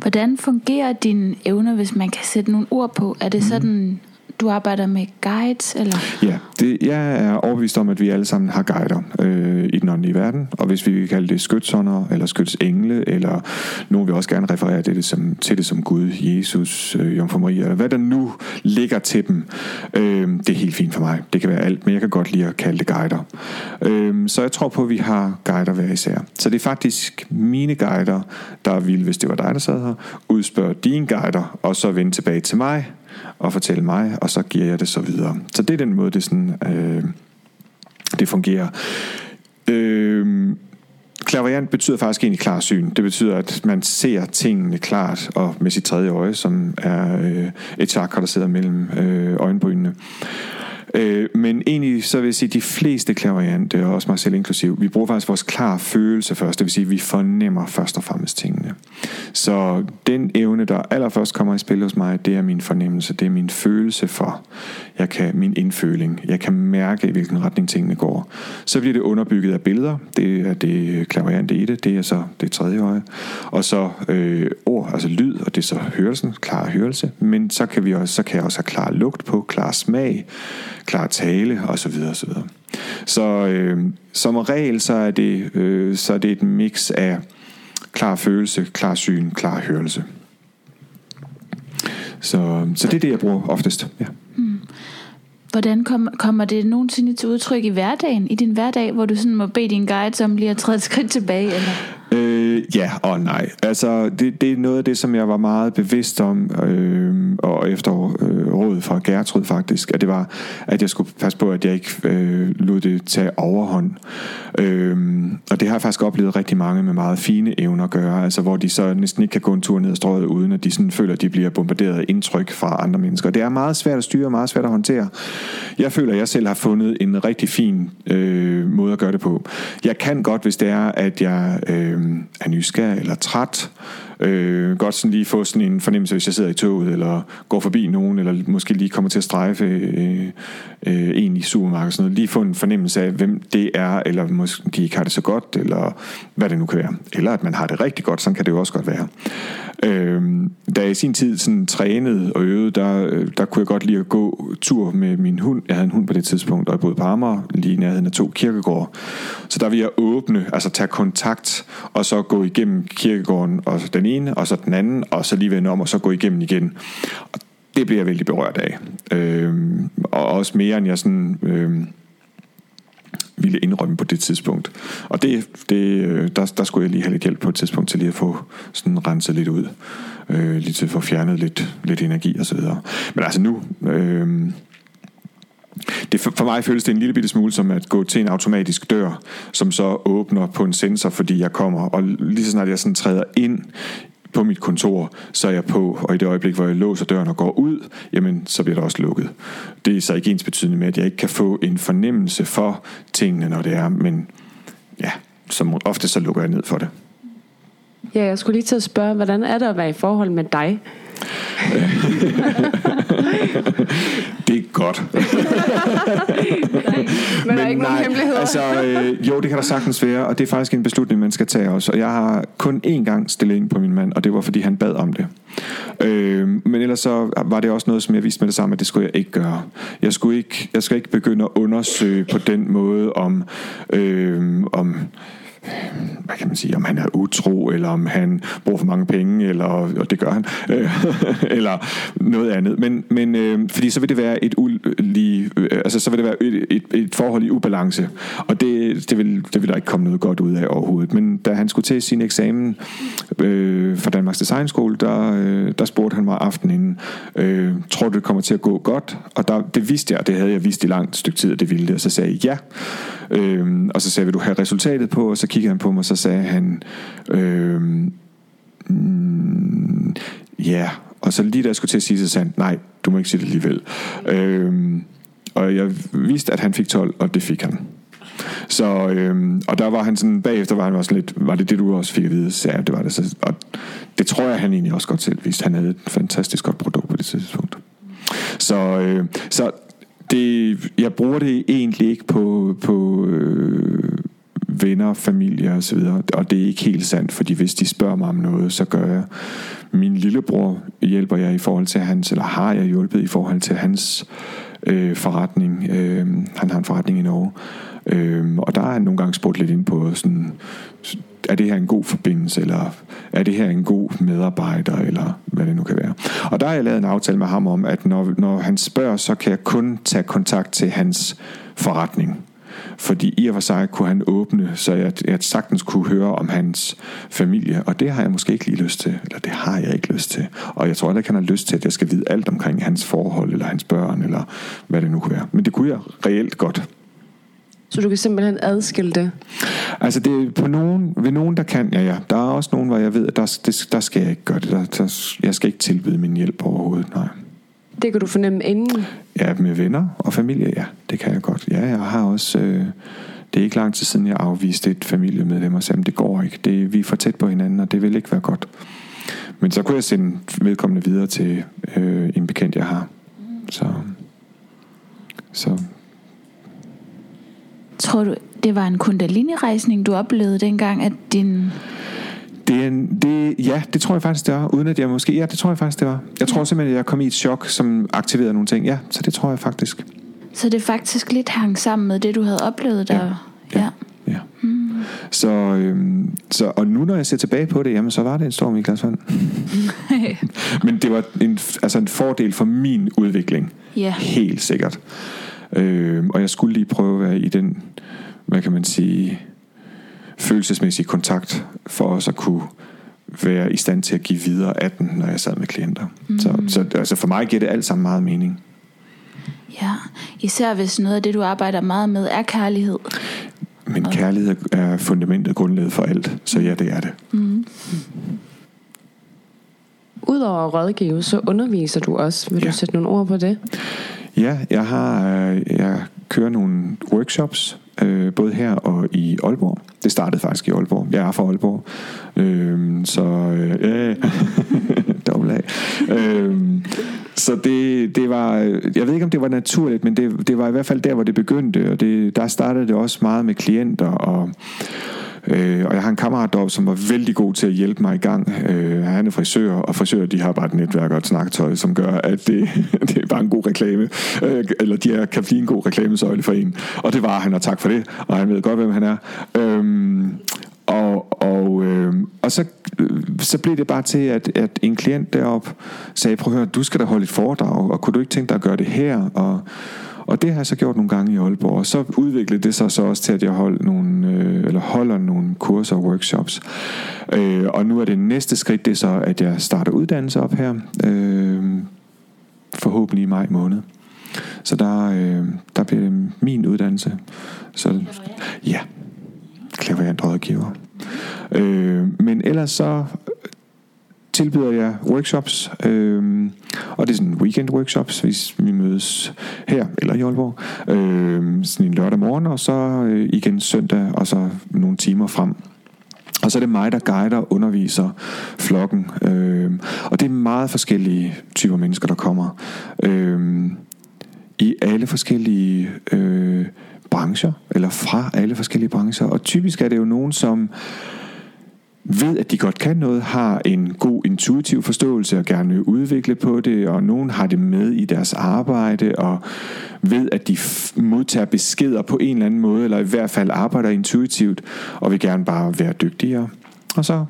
Hvordan fungerer dine evner, hvis man kan sætte nogle ord på? Er det mhm. sådan, du arbejder med guides? Eller? Ja, det, jeg er overbevist om, at vi alle sammen har guider øh, i den åndelige verden. Og hvis vi vil kalde det skytsånder, eller skytsengle, eller nogen vil også gerne referere til det som, til det som Gud, Jesus, øh, Jomfru Maria, eller hvad der nu ligger til dem. Øh, det er helt fint for mig. Det kan være alt, men jeg kan godt lide at kalde det guider. Øh, så jeg tror på, at vi har guider hver især. Så det er faktisk mine guider, der vil, hvis det var dig, der sad her, udspørge dine guider, og så vende tilbage til mig, og fortælle mig, og så giver jeg det så videre. Så det er den måde, det, sådan, øh, det fungerer. Øh, Klaverant betyder faktisk egentlig klar syn. Det betyder, at man ser tingene klart og med sit tredje øje, som er øh, et chakra, der sidder mellem øh, øjenbrynene. Øh, Øh, men egentlig så vil jeg sige, at de fleste klaverante, og også mig selv inklusiv, vi bruger faktisk vores klar følelse først. Det vil sige, at vi fornemmer først og fremmest tingene. Så den evne, der allerførst kommer i spil hos mig, det er min fornemmelse. Det er min følelse for, jeg kan, min indføling. Jeg kan mærke, i hvilken retning tingene går. Så bliver det underbygget af billeder. Det er det øh, klaverante i det. Det er så det tredje øje. Og så øh, ord, altså lyd, og det er så hørelsen, klar hørelse. Men så kan, vi også, så kan jeg også have klar lugt på, klar smag, klar tale osv. osv. Så øh, som regel så er det, øh, så er det et mix af klar følelse, klar syn, klar hørelse. Så, så det er det, jeg bruger oftest. Ja. Mm. Hvordan kom, kommer det nogensinde til udtryk i hverdagen, i din hverdag, hvor du sådan må bede din guide om lige at træde et skridt tilbage? Eller? Øh, ja og nej. Altså, det, det er noget af det, som jeg var meget bevidst om, øhm, øh, og efter øh, rådet fra Gertrud faktisk, at det var, at jeg skulle passe på, at jeg ikke øh, lod det tage overhånd. Øh, og det har jeg faktisk oplevet rigtig mange med meget fine evner at gøre, altså hvor de så næsten ikke kan gå en tur ned ad strøget, uden at de sådan føler, at de bliver bombarderet af indtryk fra andre mennesker. Det er meget svært at styre, meget svært at håndtere. Jeg føler, at jeg selv har fundet en rigtig fin øh, måde at gøre det på. Jeg kan godt, hvis det er, at jeg øh, er nysgerrig eller træt, Øh, godt sådan lige få sådan en fornemmelse, hvis jeg sidder i toget, eller går forbi nogen, eller måske lige kommer til at strejfe øh, øh, en i supermarkedet. Sådan noget. Lige få en fornemmelse af, hvem det er, eller måske de ikke har det så godt, eller hvad det nu kan være. Eller at man har det rigtig godt, sådan kan det jo også godt være. Øh, da jeg i sin tid sådan trænede og øvede, der, øh, der kunne jeg godt lide at gå tur med min hund. Jeg havde en hund på det tidspunkt, og jeg boede på Amager, lige nærheden af to kirkegårde. Så der ville jeg åbne, altså tage kontakt, og så gå igennem kirkegården, og den ene, og så den anden, og så lige vende om, og så gå igennem igen. Og det bliver jeg vældig berørt af. Øh, og også mere, end jeg sådan... Øh, ville indrømme på det tidspunkt. Og det, det, øh, der, der skulle jeg lige have lidt hjælp på et tidspunkt til lige at få sådan renset lidt ud. Øh, lige til at få fjernet lidt, lidt energi og så videre. Men altså nu... Øh, det for, for mig føles det en lille bitte smule som at gå til en automatisk dør, som så åbner på en sensor, fordi jeg kommer. Og lige så snart jeg sådan træder ind på mit kontor, så er jeg på, og i det øjeblik, hvor jeg låser døren og går ud, jamen, så bliver det også lukket. Det er så ikke ens betydende med, at jeg ikke kan få en fornemmelse for tingene, når det er, men ja, som ofte så lukker jeg ned for det. Ja, jeg skulle lige til at spørge, hvordan er det at være i forhold med dig? er godt. Men, Men der er ikke nej, nogen hemmeligheder. altså, øh, jo, det kan der sagtens være, og det er faktisk en beslutning, man skal tage også. Og jeg har kun én gang stillet ind på min mand, og det var, fordi han bad om det. Øh, men ellers så var det også noget, som jeg vidste med det samme, at det skulle jeg ikke gøre. Jeg, skulle ikke, jeg skal ikke begynde at undersøge på den måde, om, øh, om hvad kan man sige, om han er utro, eller om han bruger for mange penge, eller, og det gør han, eller noget andet. Men, men øh, fordi så vil det være et ulige, øh, altså så vil det være et, et, et forhold i ubalance, og det, det, vil, det vil der ikke komme noget godt ud af overhovedet. Men da han skulle til sin eksamen øh, for Danmarks Designskole, der, øh, der spurgte han mig aftenen inden, øh, tror du det kommer til at gå godt? Og der, det vidste jeg, det havde jeg vidst i langt stykke tid, at det ville det, og så sagde jeg ja. Øh, og så sagde jeg, vil du have resultatet på? Og så kiggede han på mig, så sagde han, øh, mm, ja. Og så lige da jeg skulle til at sige, så sagde han, nej, du må ikke sige det alligevel. Øh, og jeg vidste, at han fik 12, og det fik han. Så, øhm, og der var han sådan, bagefter var han også lidt, var det det, du også fik at vide? Så ja, det var det. Så, og det tror jeg, han egentlig også godt selv vidste. Han havde et fantastisk godt produkt på det tidspunkt. Så, øh, så det, jeg bruger det egentlig ikke på, på øh, venner, familie og så videre. Og det er ikke helt sandt, fordi hvis de spørger mig om noget, så gør jeg. Min lillebror hjælper jeg i forhold til hans, eller har jeg hjulpet i forhold til hans øh, forretning. Øh, han har en forretning i Norge. Øh, og der er han nogle gange spurgt lidt ind på sådan, er det her en god forbindelse, eller er det her en god medarbejder, eller hvad det nu kan være. Og der har jeg lavet en aftale med ham om, at når, når han spørger, så kan jeg kun tage kontakt til hans forretning. Fordi i og for sig kunne han åbne, så jeg, jeg sagtens kunne høre om hans familie, og det har jeg måske ikke lige lyst til, eller det har jeg ikke lyst til. Og jeg tror heller ikke, han har lyst til, at jeg skal vide alt omkring hans forhold, eller hans børn, eller hvad det nu kunne være. Men det kunne jeg reelt godt. Så du kan simpelthen adskille det? Altså det på nogen, ved nogen, der kan jeg, ja. Der er også nogen, hvor jeg ved, at der, det, der skal jeg ikke gøre det. Der, der, jeg skal ikke tilbyde min hjælp overhovedet, nej. Det kan du fornemme inden? Ja, med venner og familie, ja. Det kan jeg godt. Ja, jeg har også... Øh, det er ikke lang tid siden, jeg afviste et familiemedlem og sagde, det går ikke. Det, vi er for tæt på hinanden, og det vil ikke være godt. Men så kunne jeg sende vedkommende videre til øh, en bekendt, jeg har. Så, så Tror du, det var en kundalini-rejsning, du oplevede dengang, at din... Det er en, det, ja, det tror jeg faktisk, det var. Uden at jeg måske... Ja, det tror jeg faktisk, det var. Jeg tror simpelthen, at jeg kom i et chok, som aktiverede nogle ting. Ja, så det tror jeg faktisk. Så det faktisk lidt hang sammen med det, du havde oplevet der? Ja. ja. ja. Mm. Så, øhm, så, og nu når jeg ser tilbage på det, jamen så var det en storm i glas vand. Men det var en, altså en fordel for min udvikling. Ja. Helt sikkert. Øh, og jeg skulle lige prøve at være i den, hvad kan man sige, følelsesmæssige kontakt for os at kunne være i stand til at give videre af den, når jeg sad med klienter. Mm. Så, så altså for mig giver det alt sammen meget mening. Ja, især hvis noget af det, du arbejder meget med, er kærlighed. Men kærlighed er fundamentet, grundlaget for alt, så ja, det er det. Mm. Udover at rådgive, så underviser du også. Vil ja. du sætte nogle ord på det? Ja, jeg har øh, jeg kører nogle workshops, øh, både her og i Aalborg. Det startede faktisk i Aalborg. Jeg er fra Aalborg. Øh, så øh, øh. dobbelt af. Øh, så det, det var, jeg ved ikke om det var naturligt, men det, det var i hvert fald der, hvor det begyndte, og det, der startede det også meget med klienter, og Øh, og jeg har en kammerat deroppe, som var vældig god til at hjælpe mig i gang. Øh, han er frisør, og frisører de har bare et netværk og et snakketøj, som gør, at det, det er bare en god reklame. Øh, eller de er, kan blive en god reklamesøjle for en. Og det var han, og tak for det. Og han ved godt, hvem han er. Øh, og, og, øh, og så, øh, så blev det bare til, at, at en klient derop sagde, prøv at høre, du skal da holde et foredrag, og kunne du ikke tænke dig at gøre det her? Og, og det har jeg så gjort nogle gange i Aalborg. Og så udviklede det sig så også til, at jeg holdt nogle, øh, eller holder nogle kurser og workshops. Øh, og nu er det næste skridt, det er så, at jeg starter uddannelse op her. Øh, forhåbentlig i maj måned. Så der, øh, der bliver det min uddannelse. Så, ja, klaverant rådgiver. Øh, men ellers så tilbyder jeg workshops, øh, og det er sådan weekend workshops, hvis vi mødes her eller i Aalborg, øh, sådan en lørdag morgen, og så øh, igen søndag, og så nogle timer frem. Og så er det mig, der guider og underviser flokken. Øh, og det er meget forskellige typer mennesker, der kommer. Øh, I alle forskellige øh, brancher, eller fra alle forskellige brancher. Og typisk er det jo nogen, som ved, at de godt kan noget, har en god intuitiv forståelse og gerne vil udvikle på det, og nogen har det med i deres arbejde, og ved, at de modtager beskeder på en eller anden måde, eller i hvert fald arbejder intuitivt, og vil gerne bare være dygtigere. Og så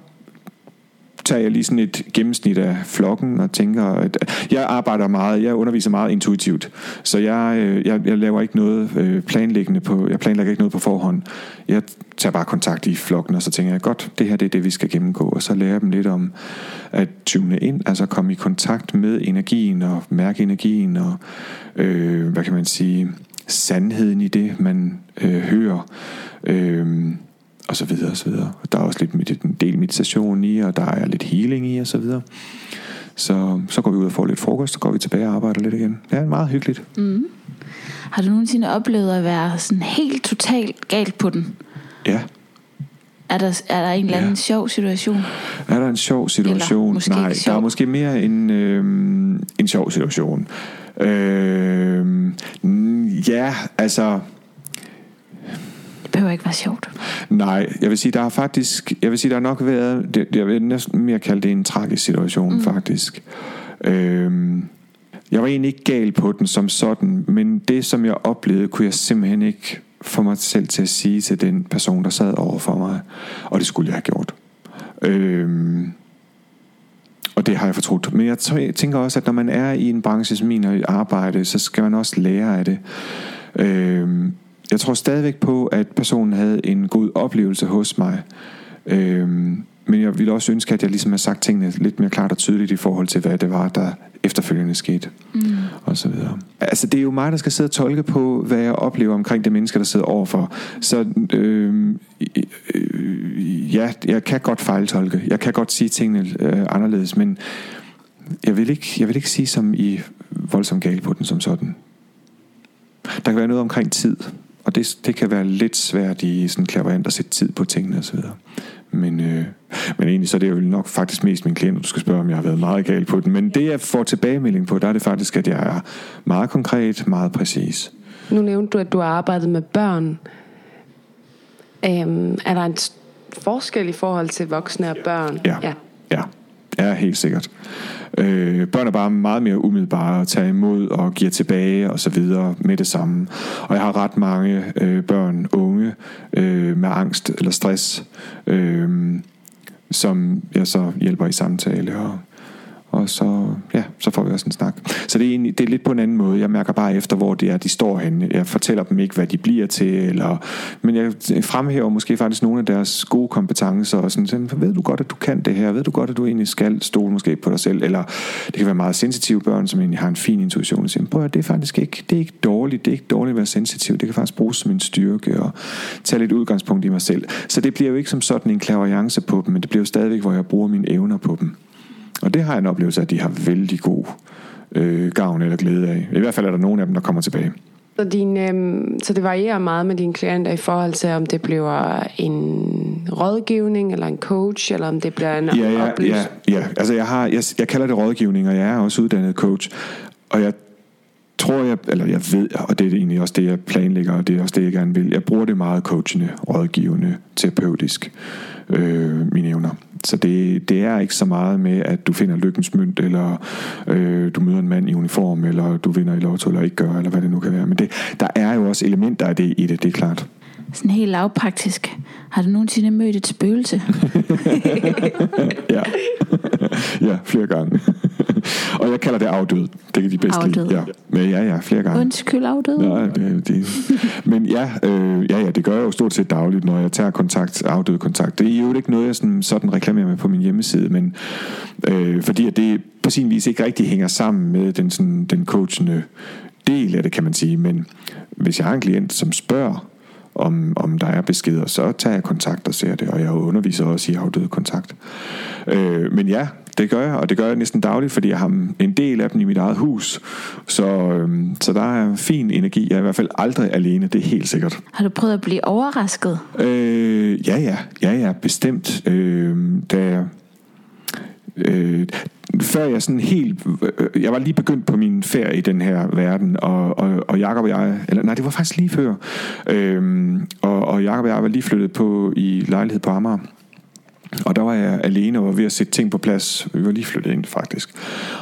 tager jeg lige sådan et gennemsnit af flokken og tænker, at jeg arbejder meget, jeg underviser meget intuitivt, så jeg, øh, jeg, jeg laver ikke noget øh, planlæggende på, jeg planlægger ikke noget på forhånd. Jeg tager bare kontakt i flokken, og så tænker jeg, godt, det her det er det, vi skal gennemgå, og så lærer jeg dem lidt om at tune ind, altså komme i kontakt med energien og mærke energien og, øh, hvad kan man sige, sandheden i det, man øh, hører. Øh, og så videre og så videre. Der er også lidt en del meditation i, og der er lidt healing i, og så videre. Så, så går vi ud og får lidt frokost, så går vi tilbage og arbejder lidt igen. Det er meget hyggeligt. Mm. Har du nogensinde oplevet at være sådan helt totalt galt på den? Ja. Er der, er der en eller anden ja. sjov situation? Er der en sjov situation? Nej, sjov. der er måske mere en, øh, en sjov situation. Øh, ja, altså behøver ikke være sjovt. Nej, jeg vil sige, der har faktisk, jeg vil sige, der har nok været, det, jeg vil næsten mere kalde det en tragisk situation, mm. faktisk. Øhm, jeg var egentlig ikke gal på den som sådan, men det, som jeg oplevede, kunne jeg simpelthen ikke få mig selv til at sige til den person, der sad over for mig. Og det skulle jeg have gjort. Øhm, og det har jeg fortrudt. Men jeg tænker også, at når man er i en branche som min og arbejde, så skal man også lære af det. Øhm, jeg tror stadigvæk på, at personen havde en god oplevelse hos mig. Øhm, men jeg ville også ønske, at jeg ligesom har sagt tingene lidt mere klart og tydeligt i forhold til, hvad det var, der efterfølgende skete. Mm. Og så videre. Altså, det er jo mig, der skal sidde og tolke på, hvad jeg oplever omkring det mennesker, der sidder overfor. Så øhm, øh, ja, jeg kan godt fejltolke. Jeg kan godt sige tingene øh, anderledes, men jeg vil, ikke, jeg vil ikke sige som i voldsomt galt på den som sådan. Der kan være noget omkring tid. Og det, det kan være lidt svært i sådan klaverant at sætte tid på tingene osv. Men, øh, men egentlig så er det jo nok faktisk mest min klient, du skal spørge, om jeg har været meget gal på den. Men det jeg får tilbagemelding på, der er det faktisk, at jeg er meget konkret, meget præcis. Nu nævnte du, at du har arbejdet med børn. Øhm, er der en forskel i forhold til voksne og børn? Ja, ja. ja ja helt sikkert. Øh, børn er bare meget mere umiddelbare at tage imod og giver tilbage og så videre med det samme. Og jeg har ret mange øh, børn, unge øh, med angst eller stress, øh, som jeg så hjælper i samtale og og så, ja, så får vi også en snak. Så det er, egentlig, det er lidt på en anden måde. Jeg mærker bare efter, hvor det er, de står henne. Jeg fortæller dem ikke, hvad de bliver til, eller, men jeg fremhæver måske faktisk nogle af deres gode kompetencer, og sådan, sådan, ved du godt, at du kan det her? Ved du godt, at du egentlig skal stole måske på dig selv? Eller det kan være meget sensitive børn, som egentlig har en fin intuition, og siger, prøv det er faktisk ikke, det er ikke dårligt, det er ikke dårligt at være sensitiv, det kan faktisk bruges som en styrke, og tage lidt udgangspunkt i mig selv. Så det bliver jo ikke som sådan en klaverjance på dem, men det bliver jo stadigvæk, hvor jeg bruger mine evner på dem. Og det har jeg en oplevelse af, at de har vældig god øh, gavn eller glæde af. I hvert fald er der nogle af dem, der kommer tilbage. Så, din, øh, så det varierer meget med dine klienter i forhold til, om det bliver en rådgivning, eller en coach, eller om det bliver en ja, ja, ja, ja. Altså jeg, har, jeg, jeg kalder det rådgivning, og jeg er også uddannet coach. Og jeg tror jeg, eller jeg ved, og det er egentlig også det, jeg planlægger, og det er også det, jeg gerne vil. Jeg bruger det meget coachende, rådgivende, terapeutisk, øh, mine evner. Så det, det er ikke så meget med, at du finder lykkens mønt, eller øh, du møder en mand i uniform, eller du vinder i lotto, eller ikke gør, eller hvad det nu kan være. Men det, der er jo også elementer af det i det, det er klart. Sådan helt lavpraktisk. Har du nogensinde mødt et spøgelse? ja. ja, flere gange. og jeg kalder det afdød. Det kan de bedst afdød. lide. Ja. Men ja, ja, flere gange. Undskyld afdød. Ja, det, det. Men ja, øh, ja, ja, det gør jeg jo stort set dagligt, når jeg tager kontakt, afdød kontakt. Det er jo ikke noget, jeg sådan, sådan reklamerer med på min hjemmeside, men øh, fordi at det på sin vis ikke rigtig hænger sammen med den, sådan, den coachende del af det, kan man sige. Men hvis jeg har en klient, som spørger, om, om der er beskeder, så tager jeg kontakt og ser det, og jeg underviser også i afdød kontakt. Øh, men ja, det gør jeg, og det gør jeg næsten dagligt, fordi jeg har en del af dem i mit eget hus. Så, øhm, så der er fin energi. Jeg er i hvert fald aldrig alene, det er helt sikkert. Har du prøvet at blive overrasket? Øh, ja, ja, ja, ja, bestemt. Øh, da jeg, øh, før jeg sådan helt... Øh, jeg var lige begyndt på min ferie i den her verden, og, og, og Jacob og jeg... Eller nej, det var faktisk lige før. Øh, og, og Jacob og jeg var lige flyttet på i lejlighed på Amager. Og der var jeg alene og var ved at sætte ting på plads. Vi var lige flyttet ind faktisk.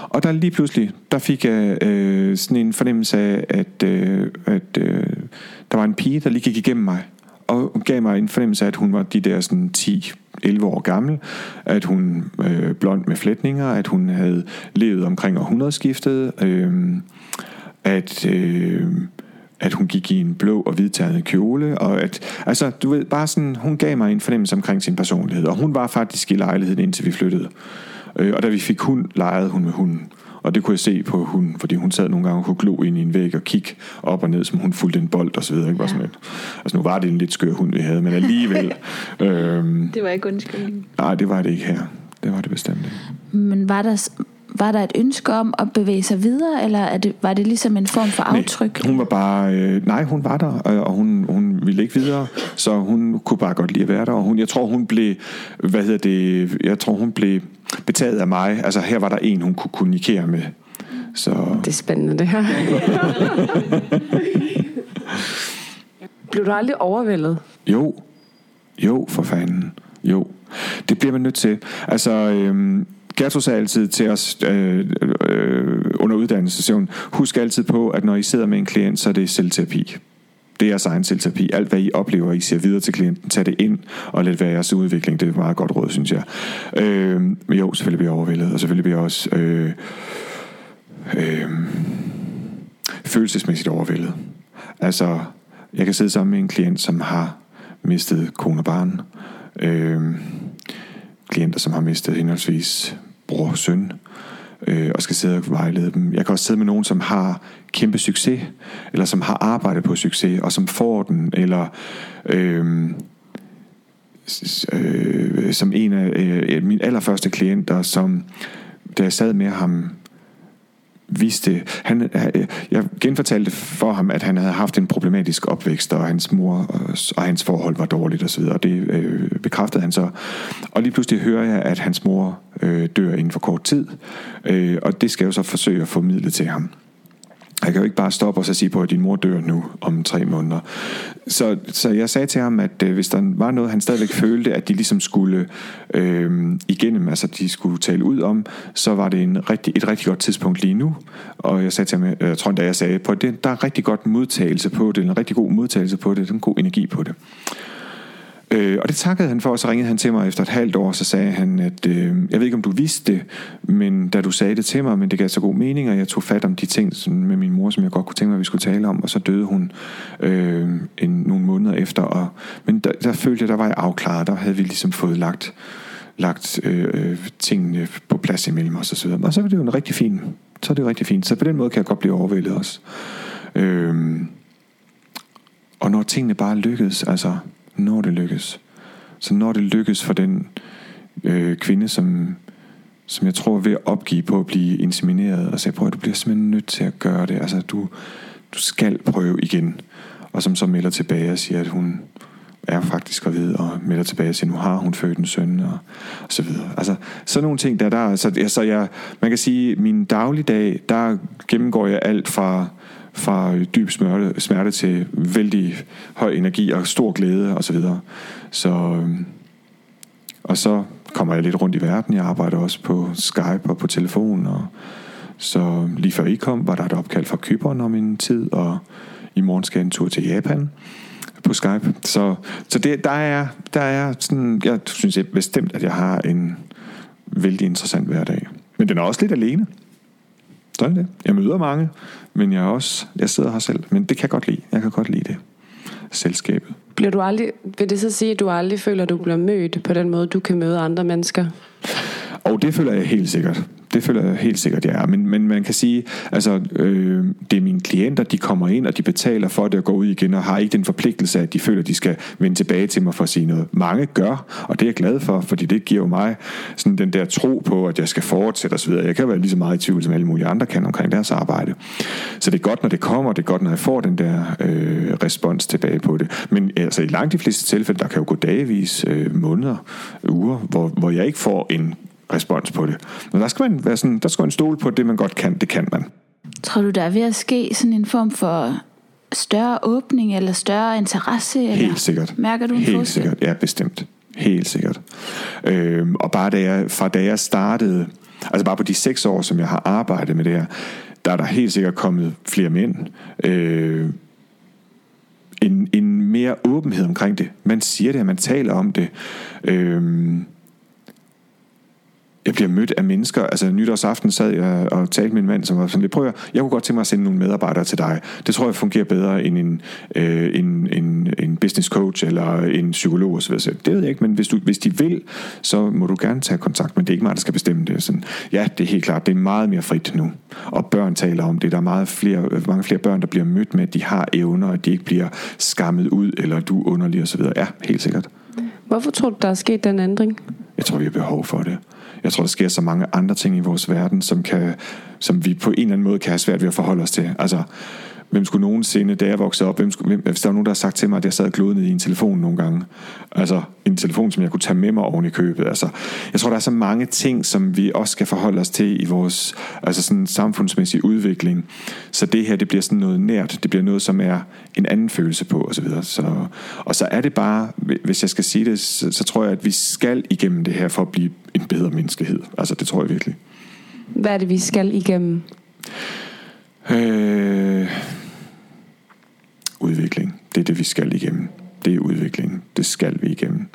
Og der lige pludselig, der fik jeg øh, sådan en fornemmelse af, at, øh, at øh, der var en pige, der lige gik igennem mig. Og gav mig en fornemmelse af, at hun var de der sådan 10 11 år gammel, at hun øh, blond med flætninger, at hun havde levet omkring århundredeskiftet, øh, at øh, at hun gik i en blå og hvidternet kjole, og at, altså, du ved, bare sådan, hun gav mig en fornemmelse omkring sin personlighed, og hun var faktisk i lejligheden, indtil vi flyttede. Øh, og da vi fik hund, legede hun med hunden. Og det kunne jeg se på hunden, fordi hun sad nogle gange og kunne glo ind i en væg og kigge op og ned, som hun fulgte en bold og så videre. Ikke? Var sådan et, altså nu var det en lidt skør hund, vi havde, men alligevel. øhm, det var ikke undskyldning. Nej, det var det ikke her. Det var det bestemt ikke. Men var der, var der et ønske om at bevæge sig videre, eller er det, var det ligesom en form for aftryk? Nej, hun var bare, øh, nej, hun var der, og hun, hun ville ikke videre, så hun kunne bare godt lide at være der, og hun, jeg tror, hun blev, hvad hedder det, jeg tror, hun blev betaget af mig. Altså, her var der en, hun kunne kommunikere med. Så... Det er spændende, det her. Blev du aldrig overvældet? Jo. Jo, for fanden. Jo. Det bliver man nødt til. Altså, øhm, Gertrud sagde altid til os øh, øh, under uddannelsessessionen, husk altid på, at når I sidder med en klient, så er det selvterapi. Det er jeres egen selvterapi. Alt hvad I oplever, I ser videre til klienten, tag det ind og let være jeres udvikling. Det er et meget godt råd, synes jeg. Øh, men jo, selvfølgelig bliver jeg overvældet, og selvfølgelig bliver jeg også øh, øh, følelsesmæssigt overvældet. Altså, jeg kan sidde sammen med en klient, som har mistet kone og barn. Øh, klienter, som har mistet henholdsvis bror og søn, øh, og skal sidde og vejlede dem. Jeg kan også sidde med nogen, som har kæmpe succes, eller som har arbejdet på succes, og som får den, eller øh, øh, som en af øh, mine allerførste klienter, som da jeg sad med ham viste, han, øh, øh, jeg genfortalte for ham, at han havde haft en problematisk opvækst, og hans mor og, og hans forhold var dårligt osv., og det øh, bekræftede han så. Og lige pludselig hører jeg, at hans mor øh, dør inden for kort tid, øh, og det skal jeg jo så forsøge at formidle til ham. Jeg kan jo ikke bare stoppe og så sige på, at din mor dør nu om tre måneder. Så, så jeg sagde til ham, at øh, hvis der var noget, han stadigvæk følte, at de ligesom skulle øh, igennem, altså de skulle tale ud om, så var det en rigtig, et rigtig godt tidspunkt lige nu. Og jeg sagde til ham, øh, jeg tror endda, jeg sagde, på det, der er rigtig godt modtagelse på det, en rigtig god modtagelse på det, en god energi på det. Øh, og det takkede han for, og så ringede han til mig efter et halvt år, så sagde han, at øh, jeg ved ikke, om du vidste det, men da du sagde det til mig, men det gav så god mening, og jeg tog fat om de ting sådan, med min mor, som jeg godt kunne tænke mig, at vi skulle tale om, og så døde hun øh, en, nogle måneder efter. Og, men der, der følte jeg, der var jeg afklaret, der havde vi ligesom fået lagt lagt øh, tingene på plads imellem os osv. så. Og så var det jo en rigtig fin, så er det jo rigtig fint. Så på den måde kan jeg godt blive overvældet også. Øh, og når tingene bare lykkedes, altså når det lykkes. Så når det lykkes for den øh, kvinde, som, som jeg tror er ved at opgive på at blive insemineret, og sige, prøv at du bliver simpelthen nødt til at gøre det. Altså, du, du skal prøve igen. Og som så melder tilbage og siger, at hun er faktisk gravid, og melder tilbage og siger, nu har hun født en søn, og, og så videre. Altså, sådan nogle ting, der, der så, så jeg, man kan sige, min dagligdag, der gennemgår jeg alt fra fra dyb smerte, smerte til vældig høj energi og stor glæde osv. Så, videre. så, øhm, og så kommer jeg lidt rundt i verden. Jeg arbejder også på Skype og på telefon. Og så lige før I kom, var der et opkald fra Kyberen om en tid, og i morgen skal jeg en tur til Japan på Skype. Så, så det, der, er, der er sådan, jeg synes jeg bestemt, at jeg har en vældig interessant hverdag. Men den er også lidt alene. Sådan det. Jeg møder mange, men jeg også, jeg sidder her selv. Men det kan jeg godt lide. Jeg kan godt lide det. Selskabet. Bliver du aldrig, vil det så sige, at du aldrig føler, at du bliver mødt på den måde, du kan møde andre mennesker? Og det føler jeg helt sikkert. Det føler jeg helt sikkert, jeg er. Men, men man kan sige, altså, øh, det er mine klienter, de kommer ind, og de betaler for det at gå ud igen, og har ikke den forpligtelse, at de føler, at de skal vende tilbage til mig for at sige noget. Mange gør, og det er jeg glad for, fordi det giver jo mig sådan den der tro på, at jeg skal fortsætte osv. Jeg kan være lige så meget i tvivl, som alle mulige andre kan omkring deres arbejde. Så det er godt, når det kommer, det er godt, når jeg får den der øh, respons tilbage på det. Men altså, i langt de fleste tilfælde, der kan jo gå dagevis, øh, måneder, uger, hvor, hvor jeg ikke får en respons på det. Men der skal man være sådan, der skal man stole på det, man godt kan. Det kan man. Tror du, der er ved at ske sådan en form for større åbning eller større interesse? Eller Helt sikkert. Mærker du en Helt forskel? sikkert, ja bestemt. Helt sikkert. Øh, og bare da jeg, fra da jeg startede, altså bare på de seks år, som jeg har arbejdet med det her, der er der helt sikkert kommet flere mænd. Øh, en, en mere åbenhed omkring det. Man siger det, man taler om det. Øh, jeg bliver mødt af mennesker. Altså nytårsaften sad jeg og talte med en mand, som var sådan lidt, prøv at, jeg kunne godt tænke mig at sende nogle medarbejdere til dig. Det tror jeg fungerer bedre end en, øh, en, en, en business coach eller en psykolog osv. Det ved jeg ikke, men hvis, du, hvis de vil, så må du gerne tage kontakt, men det er ikke mig, der skal bestemme det. Sådan, ja, det er helt klart, det er meget mere frit nu. Og børn taler om det. Der er meget flere, mange flere børn, der bliver mødt med, at de har evner, og de ikke bliver skammet ud, eller du er underlig osv. Ja, helt sikkert. Hvorfor tror du, der er sket den ændring? Jeg tror, vi har behov for det. Jeg tror, der sker så mange andre ting i vores verden, som, kan, som vi på en eller anden måde kan have svært ved at forholde os til. Altså, hvem skulle nogensinde, da jeg voksede op, hvem skulle, hvem, hvis der var nogen, der har sagt til mig, at jeg sad glodende i en telefon nogle gange. Altså en telefon, som jeg kunne tage med mig oven i købet. Altså, jeg tror, der er så mange ting, som vi også skal forholde os til i vores altså sådan samfundsmæssige udvikling. Så det her, det bliver sådan noget nært. Det bliver noget, som er en anden følelse på osv. Så, så, og så er det bare, hvis jeg skal sige det, så, så tror jeg, at vi skal igennem det her for at blive en bedre menneskehed. Altså det tror jeg virkelig. Hvad er det, vi skal igennem? Øh, udvikling. Det er det, vi skal igennem. Det er udvikling. Det skal vi igennem.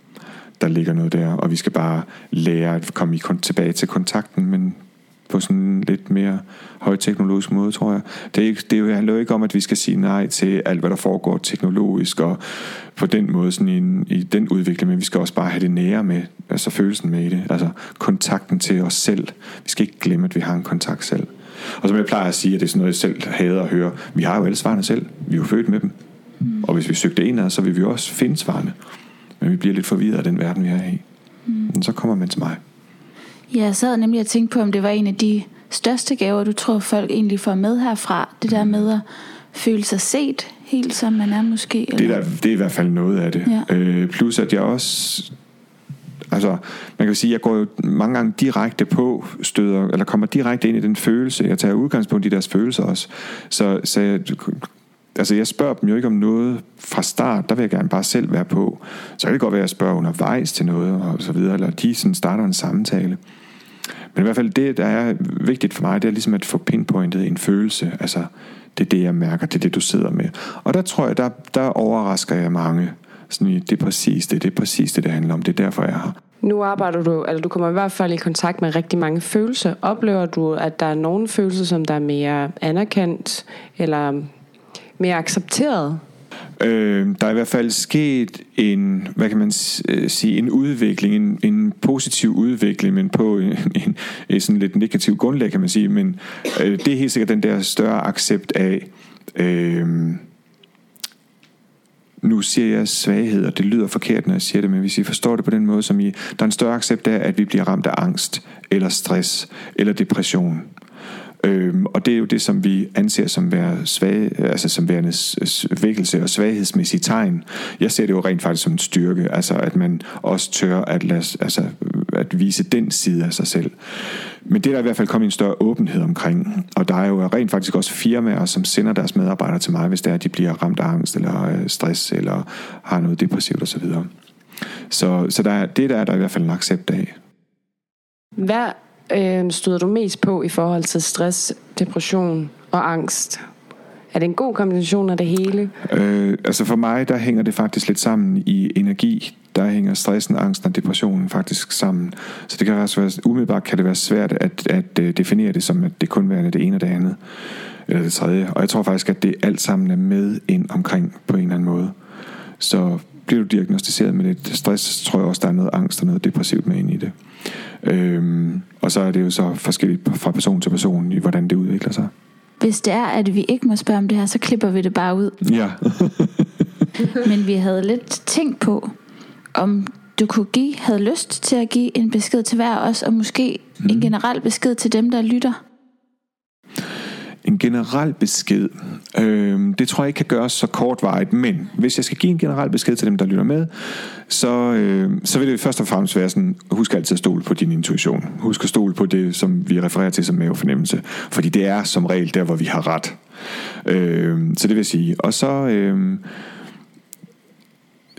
Der ligger noget der, og vi skal bare lære at komme i, tilbage til kontakten, men på sådan en lidt mere højteknologisk måde, tror jeg. Det, er ikke, det handler jo ikke om, at vi skal sige nej til alt, hvad der foregår teknologisk, og på den måde sådan i, en, i den udvikling, men vi skal også bare have det nære med, altså følelsen med i det, altså kontakten til os selv. Vi skal ikke glemme, at vi har en kontakt selv. Og som jeg plejer at sige, at det er sådan noget, jeg selv hader at høre. Vi har jo alle svarene selv. Vi er jo født med dem. Mm. Og hvis vi søgte ind af, så vil vi også finde svarene. Men vi bliver lidt forvirret af den verden, vi er i. Mm. Men så kommer man til mig. Ja, jeg sad nemlig og tænkte på, om det var en af de største gaver, du tror, folk egentlig får med herfra. Det der mm. med at føle sig set, helt som man er måske. Eller? Det, er, det er i hvert fald noget af det. Ja. Øh, plus at jeg også Altså, man kan sige, jeg går jo mange gange direkte på, støder, eller kommer direkte ind i den følelse. Jeg tager udgangspunkt i deres følelser også. Så, så jeg, altså jeg spørger dem jo ikke om noget fra start, der vil jeg gerne bare selv være på. Så kan det godt være, at jeg spørger undervejs til noget, og så videre, eller de sådan starter en samtale. Men i hvert fald det, der er vigtigt for mig, det er ligesom at få pinpointet en følelse. Altså, det er det, jeg mærker, det er det, du sidder med. Og der tror jeg, der, der overrasker jeg mange. Sådan, det er præcis det, det er præcis det, det handler om. Det er derfor, jeg har. Nu arbejder du, eller du kommer i hvert fald i kontakt med rigtig mange følelser. Oplever du, at der er nogle følelser, som der er mere anerkendt, eller mere accepteret? Øh, der er i hvert fald sket en, hvad kan man øh, sige, en udvikling, en, en positiv udvikling, men på en, en, en sådan lidt negativ grundlag, kan man sige. Men øh, det er helt sikkert den der større accept af, øh, nu siger jeg svaghed, og det lyder forkert, når jeg siger det, men hvis I forstår det på den måde, som I, der er en større accept af, at vi bliver ramt af angst, eller stress, eller depression. Øhm, og det er jo det, som vi anser som, være svage, altså som værende vækkelse og svaghedsmæssige tegn. Jeg ser det jo rent faktisk som en styrke, altså at man også tør at, lade, altså, at vise den side af sig selv. Men det er der i hvert fald kommet en større åbenhed omkring. Og der er jo rent faktisk også firmaer, som sender deres medarbejdere til mig, hvis det er, at de bliver ramt af angst eller øh, stress eller har noget depressivt osv. Så, så, så der er, det der er der i hvert fald en accept af. Hvad øh, støder du mest på i forhold til stress, depression og angst? Er det en god kombination af det hele? Øh, altså for mig, der hænger det faktisk lidt sammen i energi. Der hænger stressen, angsten og depressionen faktisk sammen. Så det kan også være, umiddelbart kan det være svært at, at øh, definere det som, at det kun er det ene og det andet. Eller det tredje. Og jeg tror faktisk, at det alt sammen er med ind omkring på en eller anden måde. Så bliver du diagnostiseret med lidt stress, tror jeg også, der er noget angst og noget depressivt med ind i det. Øhm, og så er det jo så forskelligt fra person til person, i hvordan det udvikler sig. Hvis det er, at vi ikke må spørge om det her, så klipper vi det bare ud. Ja. Men vi havde lidt tænkt på, om du kunne give, havde lyst til at give en besked til hver os, og måske mm. en generel besked til dem, der lytter en generel besked, øh, det tror jeg ikke kan gøres så kortvarigt, men hvis jeg skal give en generel besked til dem, der lytter med, så, øh, så vil det først og fremmest være sådan, husk altid at stole på din intuition. Husk at stole på det, som vi refererer til som mavefornemmelse, fordi det er som regel der, hvor vi har ret. Øh, så det vil sige, og så... Øh,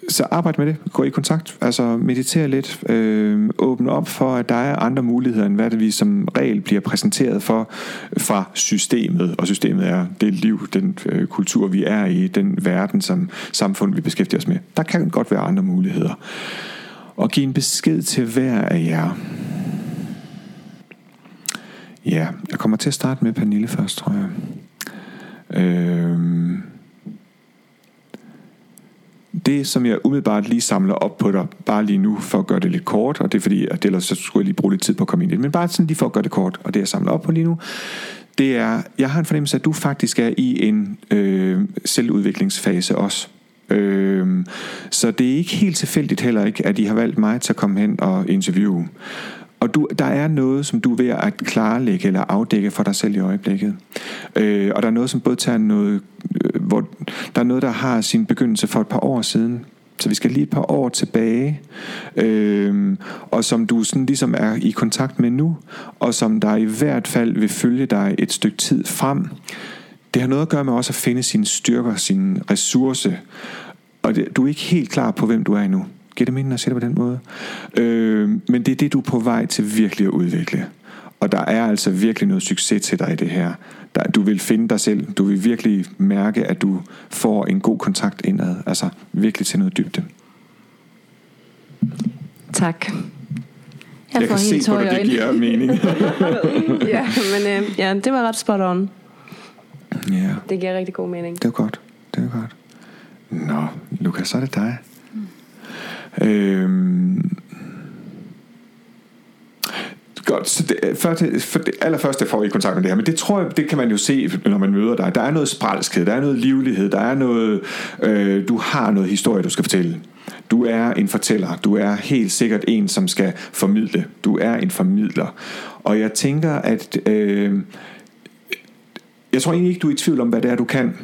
så arbejd med det. Gå i kontakt. Altså meditere lidt. Øh, åbne op for, at der er andre muligheder, end hvad det vi som regel bliver præsenteret for fra systemet. Og systemet er det liv, den øh, kultur, vi er i, den verden, som samfund, vi beskæftiger os med. Der kan godt være andre muligheder. Og give en besked til hver af jer. Ja, jeg kommer til at starte med Pernille først, tror jeg. Øh, det, som jeg umiddelbart lige samler op på dig, bare lige nu for at gøre det lidt kort, og det er fordi, at ellers så skulle jeg lige bruge lidt tid på at komme ind i det, men bare sådan lige for at gøre det kort, og det jeg samler op på lige nu, det er, jeg har en fornemmelse af, at du faktisk er i en øh, selvudviklingsfase også. Øh, så det er ikke helt tilfældigt heller ikke, at I har valgt mig til at komme hen og interviewe. Og du, der er noget, som du er ved at klarlægge eller afdække for dig selv i øjeblikket. Øh, og der er noget, som både tager noget, øh, hvor der er noget, der har sin begyndelse for et par år siden. Så vi skal lige et par år tilbage, øh, og som du sådan ligesom er i kontakt med nu, og som der i hvert fald vil følge dig et stykke tid frem. Det har noget at gøre med også at finde sine styrker, sin ressource, og det, du er ikke helt klar på, hvem du er endnu. Giver det mening at sætte på den måde? Øh, men det er det, du er på vej til virkelig at udvikle. Og der er altså virkelig noget succes til dig i det her. Der, du vil finde dig selv. Du vil virkelig mærke, at du får en god kontakt indad. Altså virkelig til noget dybde. Tak. Jeg, jeg kan se på dig, det giver mening. ja, men øh, ja, det var ret spot on. Ja. Det giver rigtig god mening. Det er godt. Det er godt. Nå, Lukas, så er det dig. Øhm, Godt, så det, øh, for det, for det allerførste får I kontakt med det her, men det tror jeg, det kan man jo se, når man møder dig. Der er noget spralskhed, der er noget livlighed, der er noget, øh, du har noget historie, du skal fortælle. Du er en fortæller, du er helt sikkert en, som skal formidle. Du er en formidler. Og jeg tænker, at øh, jeg tror egentlig ikke, du er i tvivl om, hvad det er, du kan.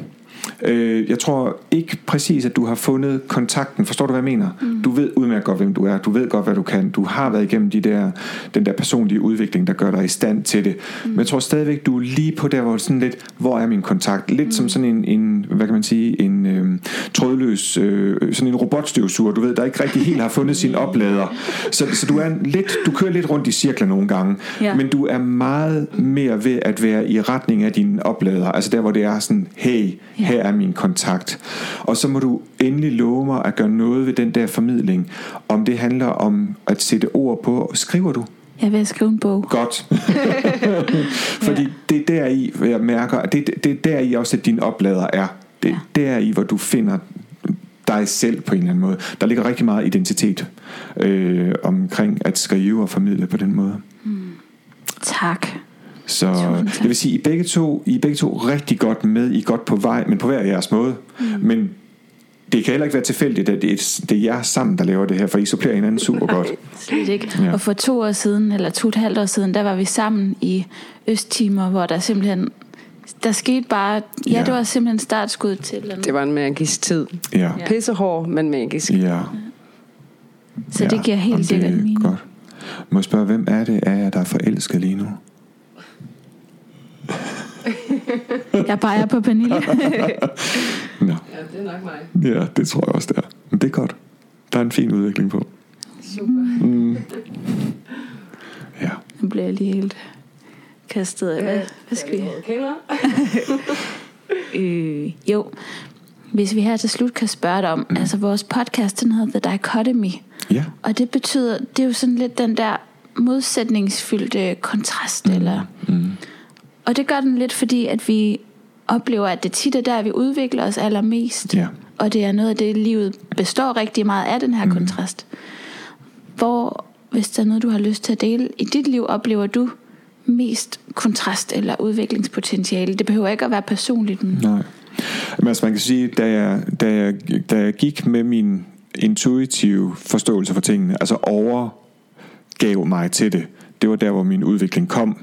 Øh, jeg tror ikke præcis, at du har fundet kontakten. Forstår du, hvad jeg mener? Mm. Du ved udmærket godt, hvem du er. Du ved godt, hvad du kan. Du har været igennem de der, den der personlige udvikling, der gør dig i stand til det. Mm. Men jeg tror stadigvæk, du er lige på der, hvor sådan lidt, hvor er min kontakt? Lidt mm. som sådan en, en, hvad kan man sige, en øh, trådløs, øh, sådan en robotstøvsuger, du ved, der ikke rigtig helt har fundet sin oplader. Så, så du er lidt, du kører lidt rundt i cirkler nogle gange, ja. men du er meget mere ved at være i retning af dine oplader. Altså der, hvor det er sådan, hey, ja. Her er min kontakt. Og så må du endelig love mig at gøre noget ved den der formidling. Om det handler om at sætte ord på. Skriver du? Jeg vil skrive en bog. Godt. Fordi ja. det er der i, jeg mærker, det, det er der i også, at din oplader er. Det, ja. det er i, hvor du finder dig selv på en eller anden måde. Der ligger rigtig meget identitet øh, omkring at skrive og formidle på den måde. Mm. Tak. Så det vil sige, I begge to, I er begge to rigtig godt med, I er godt på vej, men på hver jeres måde. Mm. Men det kan heller ikke være tilfældigt, at det er, det er jer sammen, der laver det her, for I supplerer hinanden super godt. Nej, slet ikke. Ja. Og for to år siden, eller to og et halvt år siden, der var vi sammen i Østtimer, hvor der simpelthen der skete bare, ja, ja. det var simpelthen startskud til. Eller det var en magisk tid. Ja. Pissehård, men magisk. Ja. Så ja. det giver helt sikkert mening. Godt. Må jeg spørge, hvem er det af jer, der er forelsket lige nu? Jeg peger på Pernille. Nå. Ja, det er nok mig. Ja, det tror jeg også, det er. Men det er godt. Der er en fin udvikling på. Super. Mm. Ja. Nu bliver jeg lige helt kastet af. Hvad, hvad skal vi? øh, jo, hvis vi her til slut kan spørge dig om, mm. altså vores podcast, den hedder The Dichotomy. Ja. Og det betyder, det er jo sådan lidt den der modsætningsfyldte kontrast, mm. eller... Mm og det gør den lidt, fordi at vi oplever, at det tit er der, vi udvikler os allermest. Ja. Og det er noget af det, livet består rigtig meget af, den her mm. kontrast. Hvor, hvis der er noget, du har lyst til at dele i dit liv, oplever du mest kontrast eller udviklingspotentiale? Det behøver ikke at være personligt. Men... Nej. Men altså man kan sige, da jeg, da jeg, da jeg gik med min intuitive forståelse for tingene, altså overgav mig til det, det var der, hvor min udvikling kom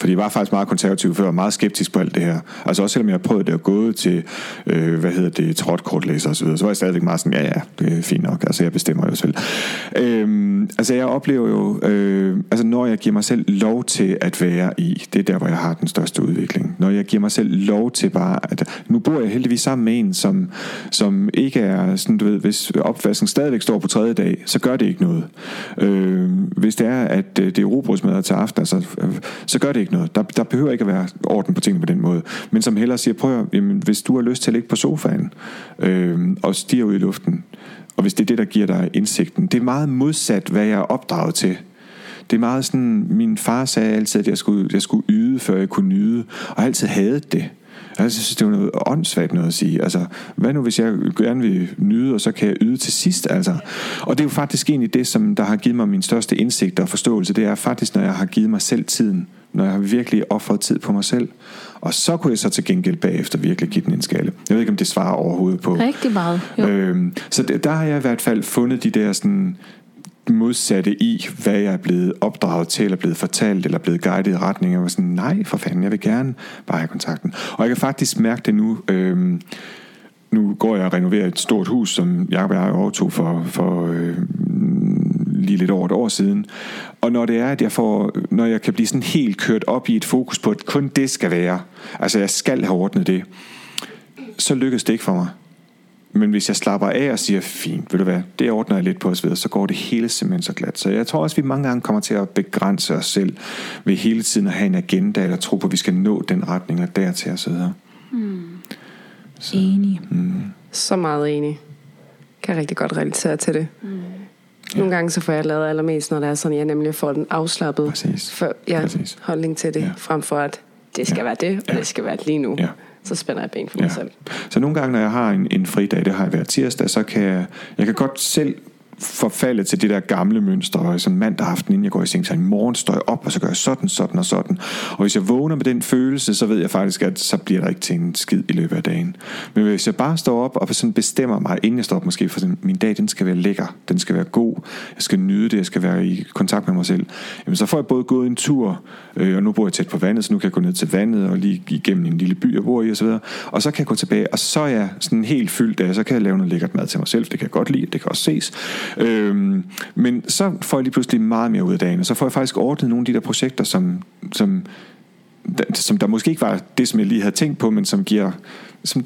fordi jeg var faktisk meget konservativ før, og meget skeptisk på alt det her. Altså også selvom jeg har prøvet det at gå til, øh, hvad hedder det, trådkortlæser og så videre, så var jeg stadigvæk meget sådan, ja ja, det er fint nok, altså jeg bestemmer jo selv. Øhm, altså jeg oplever jo, øh, altså når jeg giver mig selv lov til at være i, det er der, hvor jeg har den største udvikling. Når jeg giver mig selv lov til bare, at nu bor jeg heldigvis sammen med en, som, som ikke er sådan, du ved, hvis opvasken stadigvæk står på tredje dag, så gør det ikke noget. Øh, hvis det er, at øh, det er robrødsmad til aften, altså, øh, så gør det ikke noget. Der, der behøver ikke at være orden på tingene på den måde. Men som hellere siger, prøv at, jamen, hvis du har lyst til at ligge på sofaen øh, og stige ud i luften, og hvis det er det, der giver dig indsigten, det er meget modsat, hvad jeg er opdraget til. Det er meget sådan, min far sagde altid, at jeg skulle, jeg skulle yde, før jeg kunne nyde, og jeg altid havde det. Jeg synes, det var noget åndssvagt noget at sige. Altså, hvad nu, hvis jeg gerne vil nyde, og så kan jeg yde til sidst? Altså. Og det er jo faktisk egentlig det, som der har givet mig min største indsigt og forståelse. Det er faktisk, når jeg har givet mig selv tiden. Når jeg har virkelig offret tid på mig selv. Og så kunne jeg så til gengæld bagefter virkelig give den en skalle. Jeg ved ikke, om det svarer overhovedet på. Rigtig meget. Jo. Øhm, så det, der har jeg i hvert fald fundet de der sådan modsatte i, hvad jeg er blevet opdraget til, eller blevet fortalt, eller blevet guidet i retning. Jeg var sådan, nej for fanden, jeg vil gerne bare have kontakten. Og jeg kan faktisk mærke det nu, øhm, nu går jeg og renoverer et stort hus, som Jacob og jeg overtog for, for øh, lige lidt over et år siden. Og når det er, at jeg får, når jeg kan blive sådan helt kørt op i et fokus på, at kun det skal være, altså jeg skal have ordnet det, så lykkes det ikke for mig. Men hvis jeg slapper af og siger, fint, ved du hvad, det ordner jeg lidt på os ved, så går det hele simpelthen så glat. Så jeg tror også, at vi mange gange kommer til at begrænse os selv ved hele tiden at have en agenda, eller tro på, at vi skal nå den retning og dertil og så videre. Mm. Så, enig. Mm. Så meget enig. Kan rigtig godt relatere til det. Mm. Nogle ja. gange så får jeg lavet allermest, når det er sådan, jeg nemlig får den afslappet Præcis. For, ja, Præcis. holdning til det, ja. frem for at det skal ja. være det, og ja. det skal være lige nu. Ja så spænder jeg ben for mig ja. selv. Så nogle gange, når jeg har en, en fridag, det har jeg hver tirsdag, så kan jeg, jeg kan godt selv forfaldet til det der gamle mønster, og som mandag aften, inden jeg går i seng, så i morgen står jeg op, og så gør jeg sådan, sådan og sådan. Og hvis jeg vågner med den følelse, så ved jeg faktisk, at så bliver der ikke til en skid i løbet af dagen. Men hvis jeg bare står op og sådan bestemmer mig, inden jeg står op måske, for sådan, min dag, den skal være lækker, den skal være god, jeg skal nyde det, jeg skal være i kontakt med mig selv, jamen så får jeg både gået en tur, øh, og nu bor jeg tæt på vandet, så nu kan jeg gå ned til vandet og lige igennem en lille by, jeg bor i, og så videre. Og så kan jeg gå tilbage, og så er jeg sådan helt fyldt af, så kan jeg lave noget lækkert mad til mig selv, det kan jeg godt lide, det kan også ses. Øhm, men så får jeg lige pludselig meget mere ud af dagen, og så får jeg faktisk ordnet nogle af de der projekter, som, som, som der måske ikke var det, som jeg lige havde tænkt på, men som giver, som,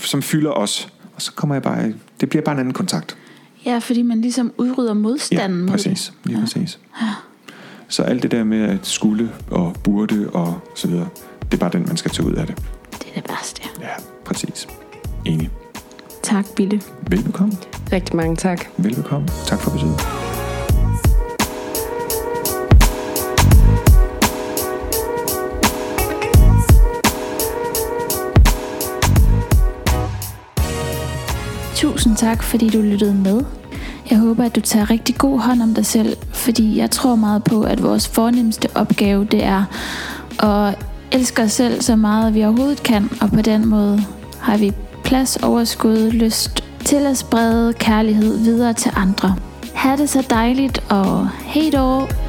som fylder os. Og så kommer jeg bare, det bliver bare en anden kontakt. Ja, fordi man ligesom udrydder modstanden ja, præcis. Lige præcis. Ja. Så alt det der med at skulle og burde og så videre, det er bare den, man skal tage ud af det. Det er det bedste. Ja, præcis. Enig. Tak, Bille. Velbekomme. Rigtig mange tak. Velbekomme. Tak for besøget. Tusind tak, fordi du lyttede med. Jeg håber, at du tager rigtig god hånd om dig selv, fordi jeg tror meget på, at vores fornemmeste opgave, det er at elske os selv så meget, vi overhovedet kan, og på den måde har vi plads, overskud, lyst til at sprede kærlighed videre til andre. Ha' det så dejligt, og hej då!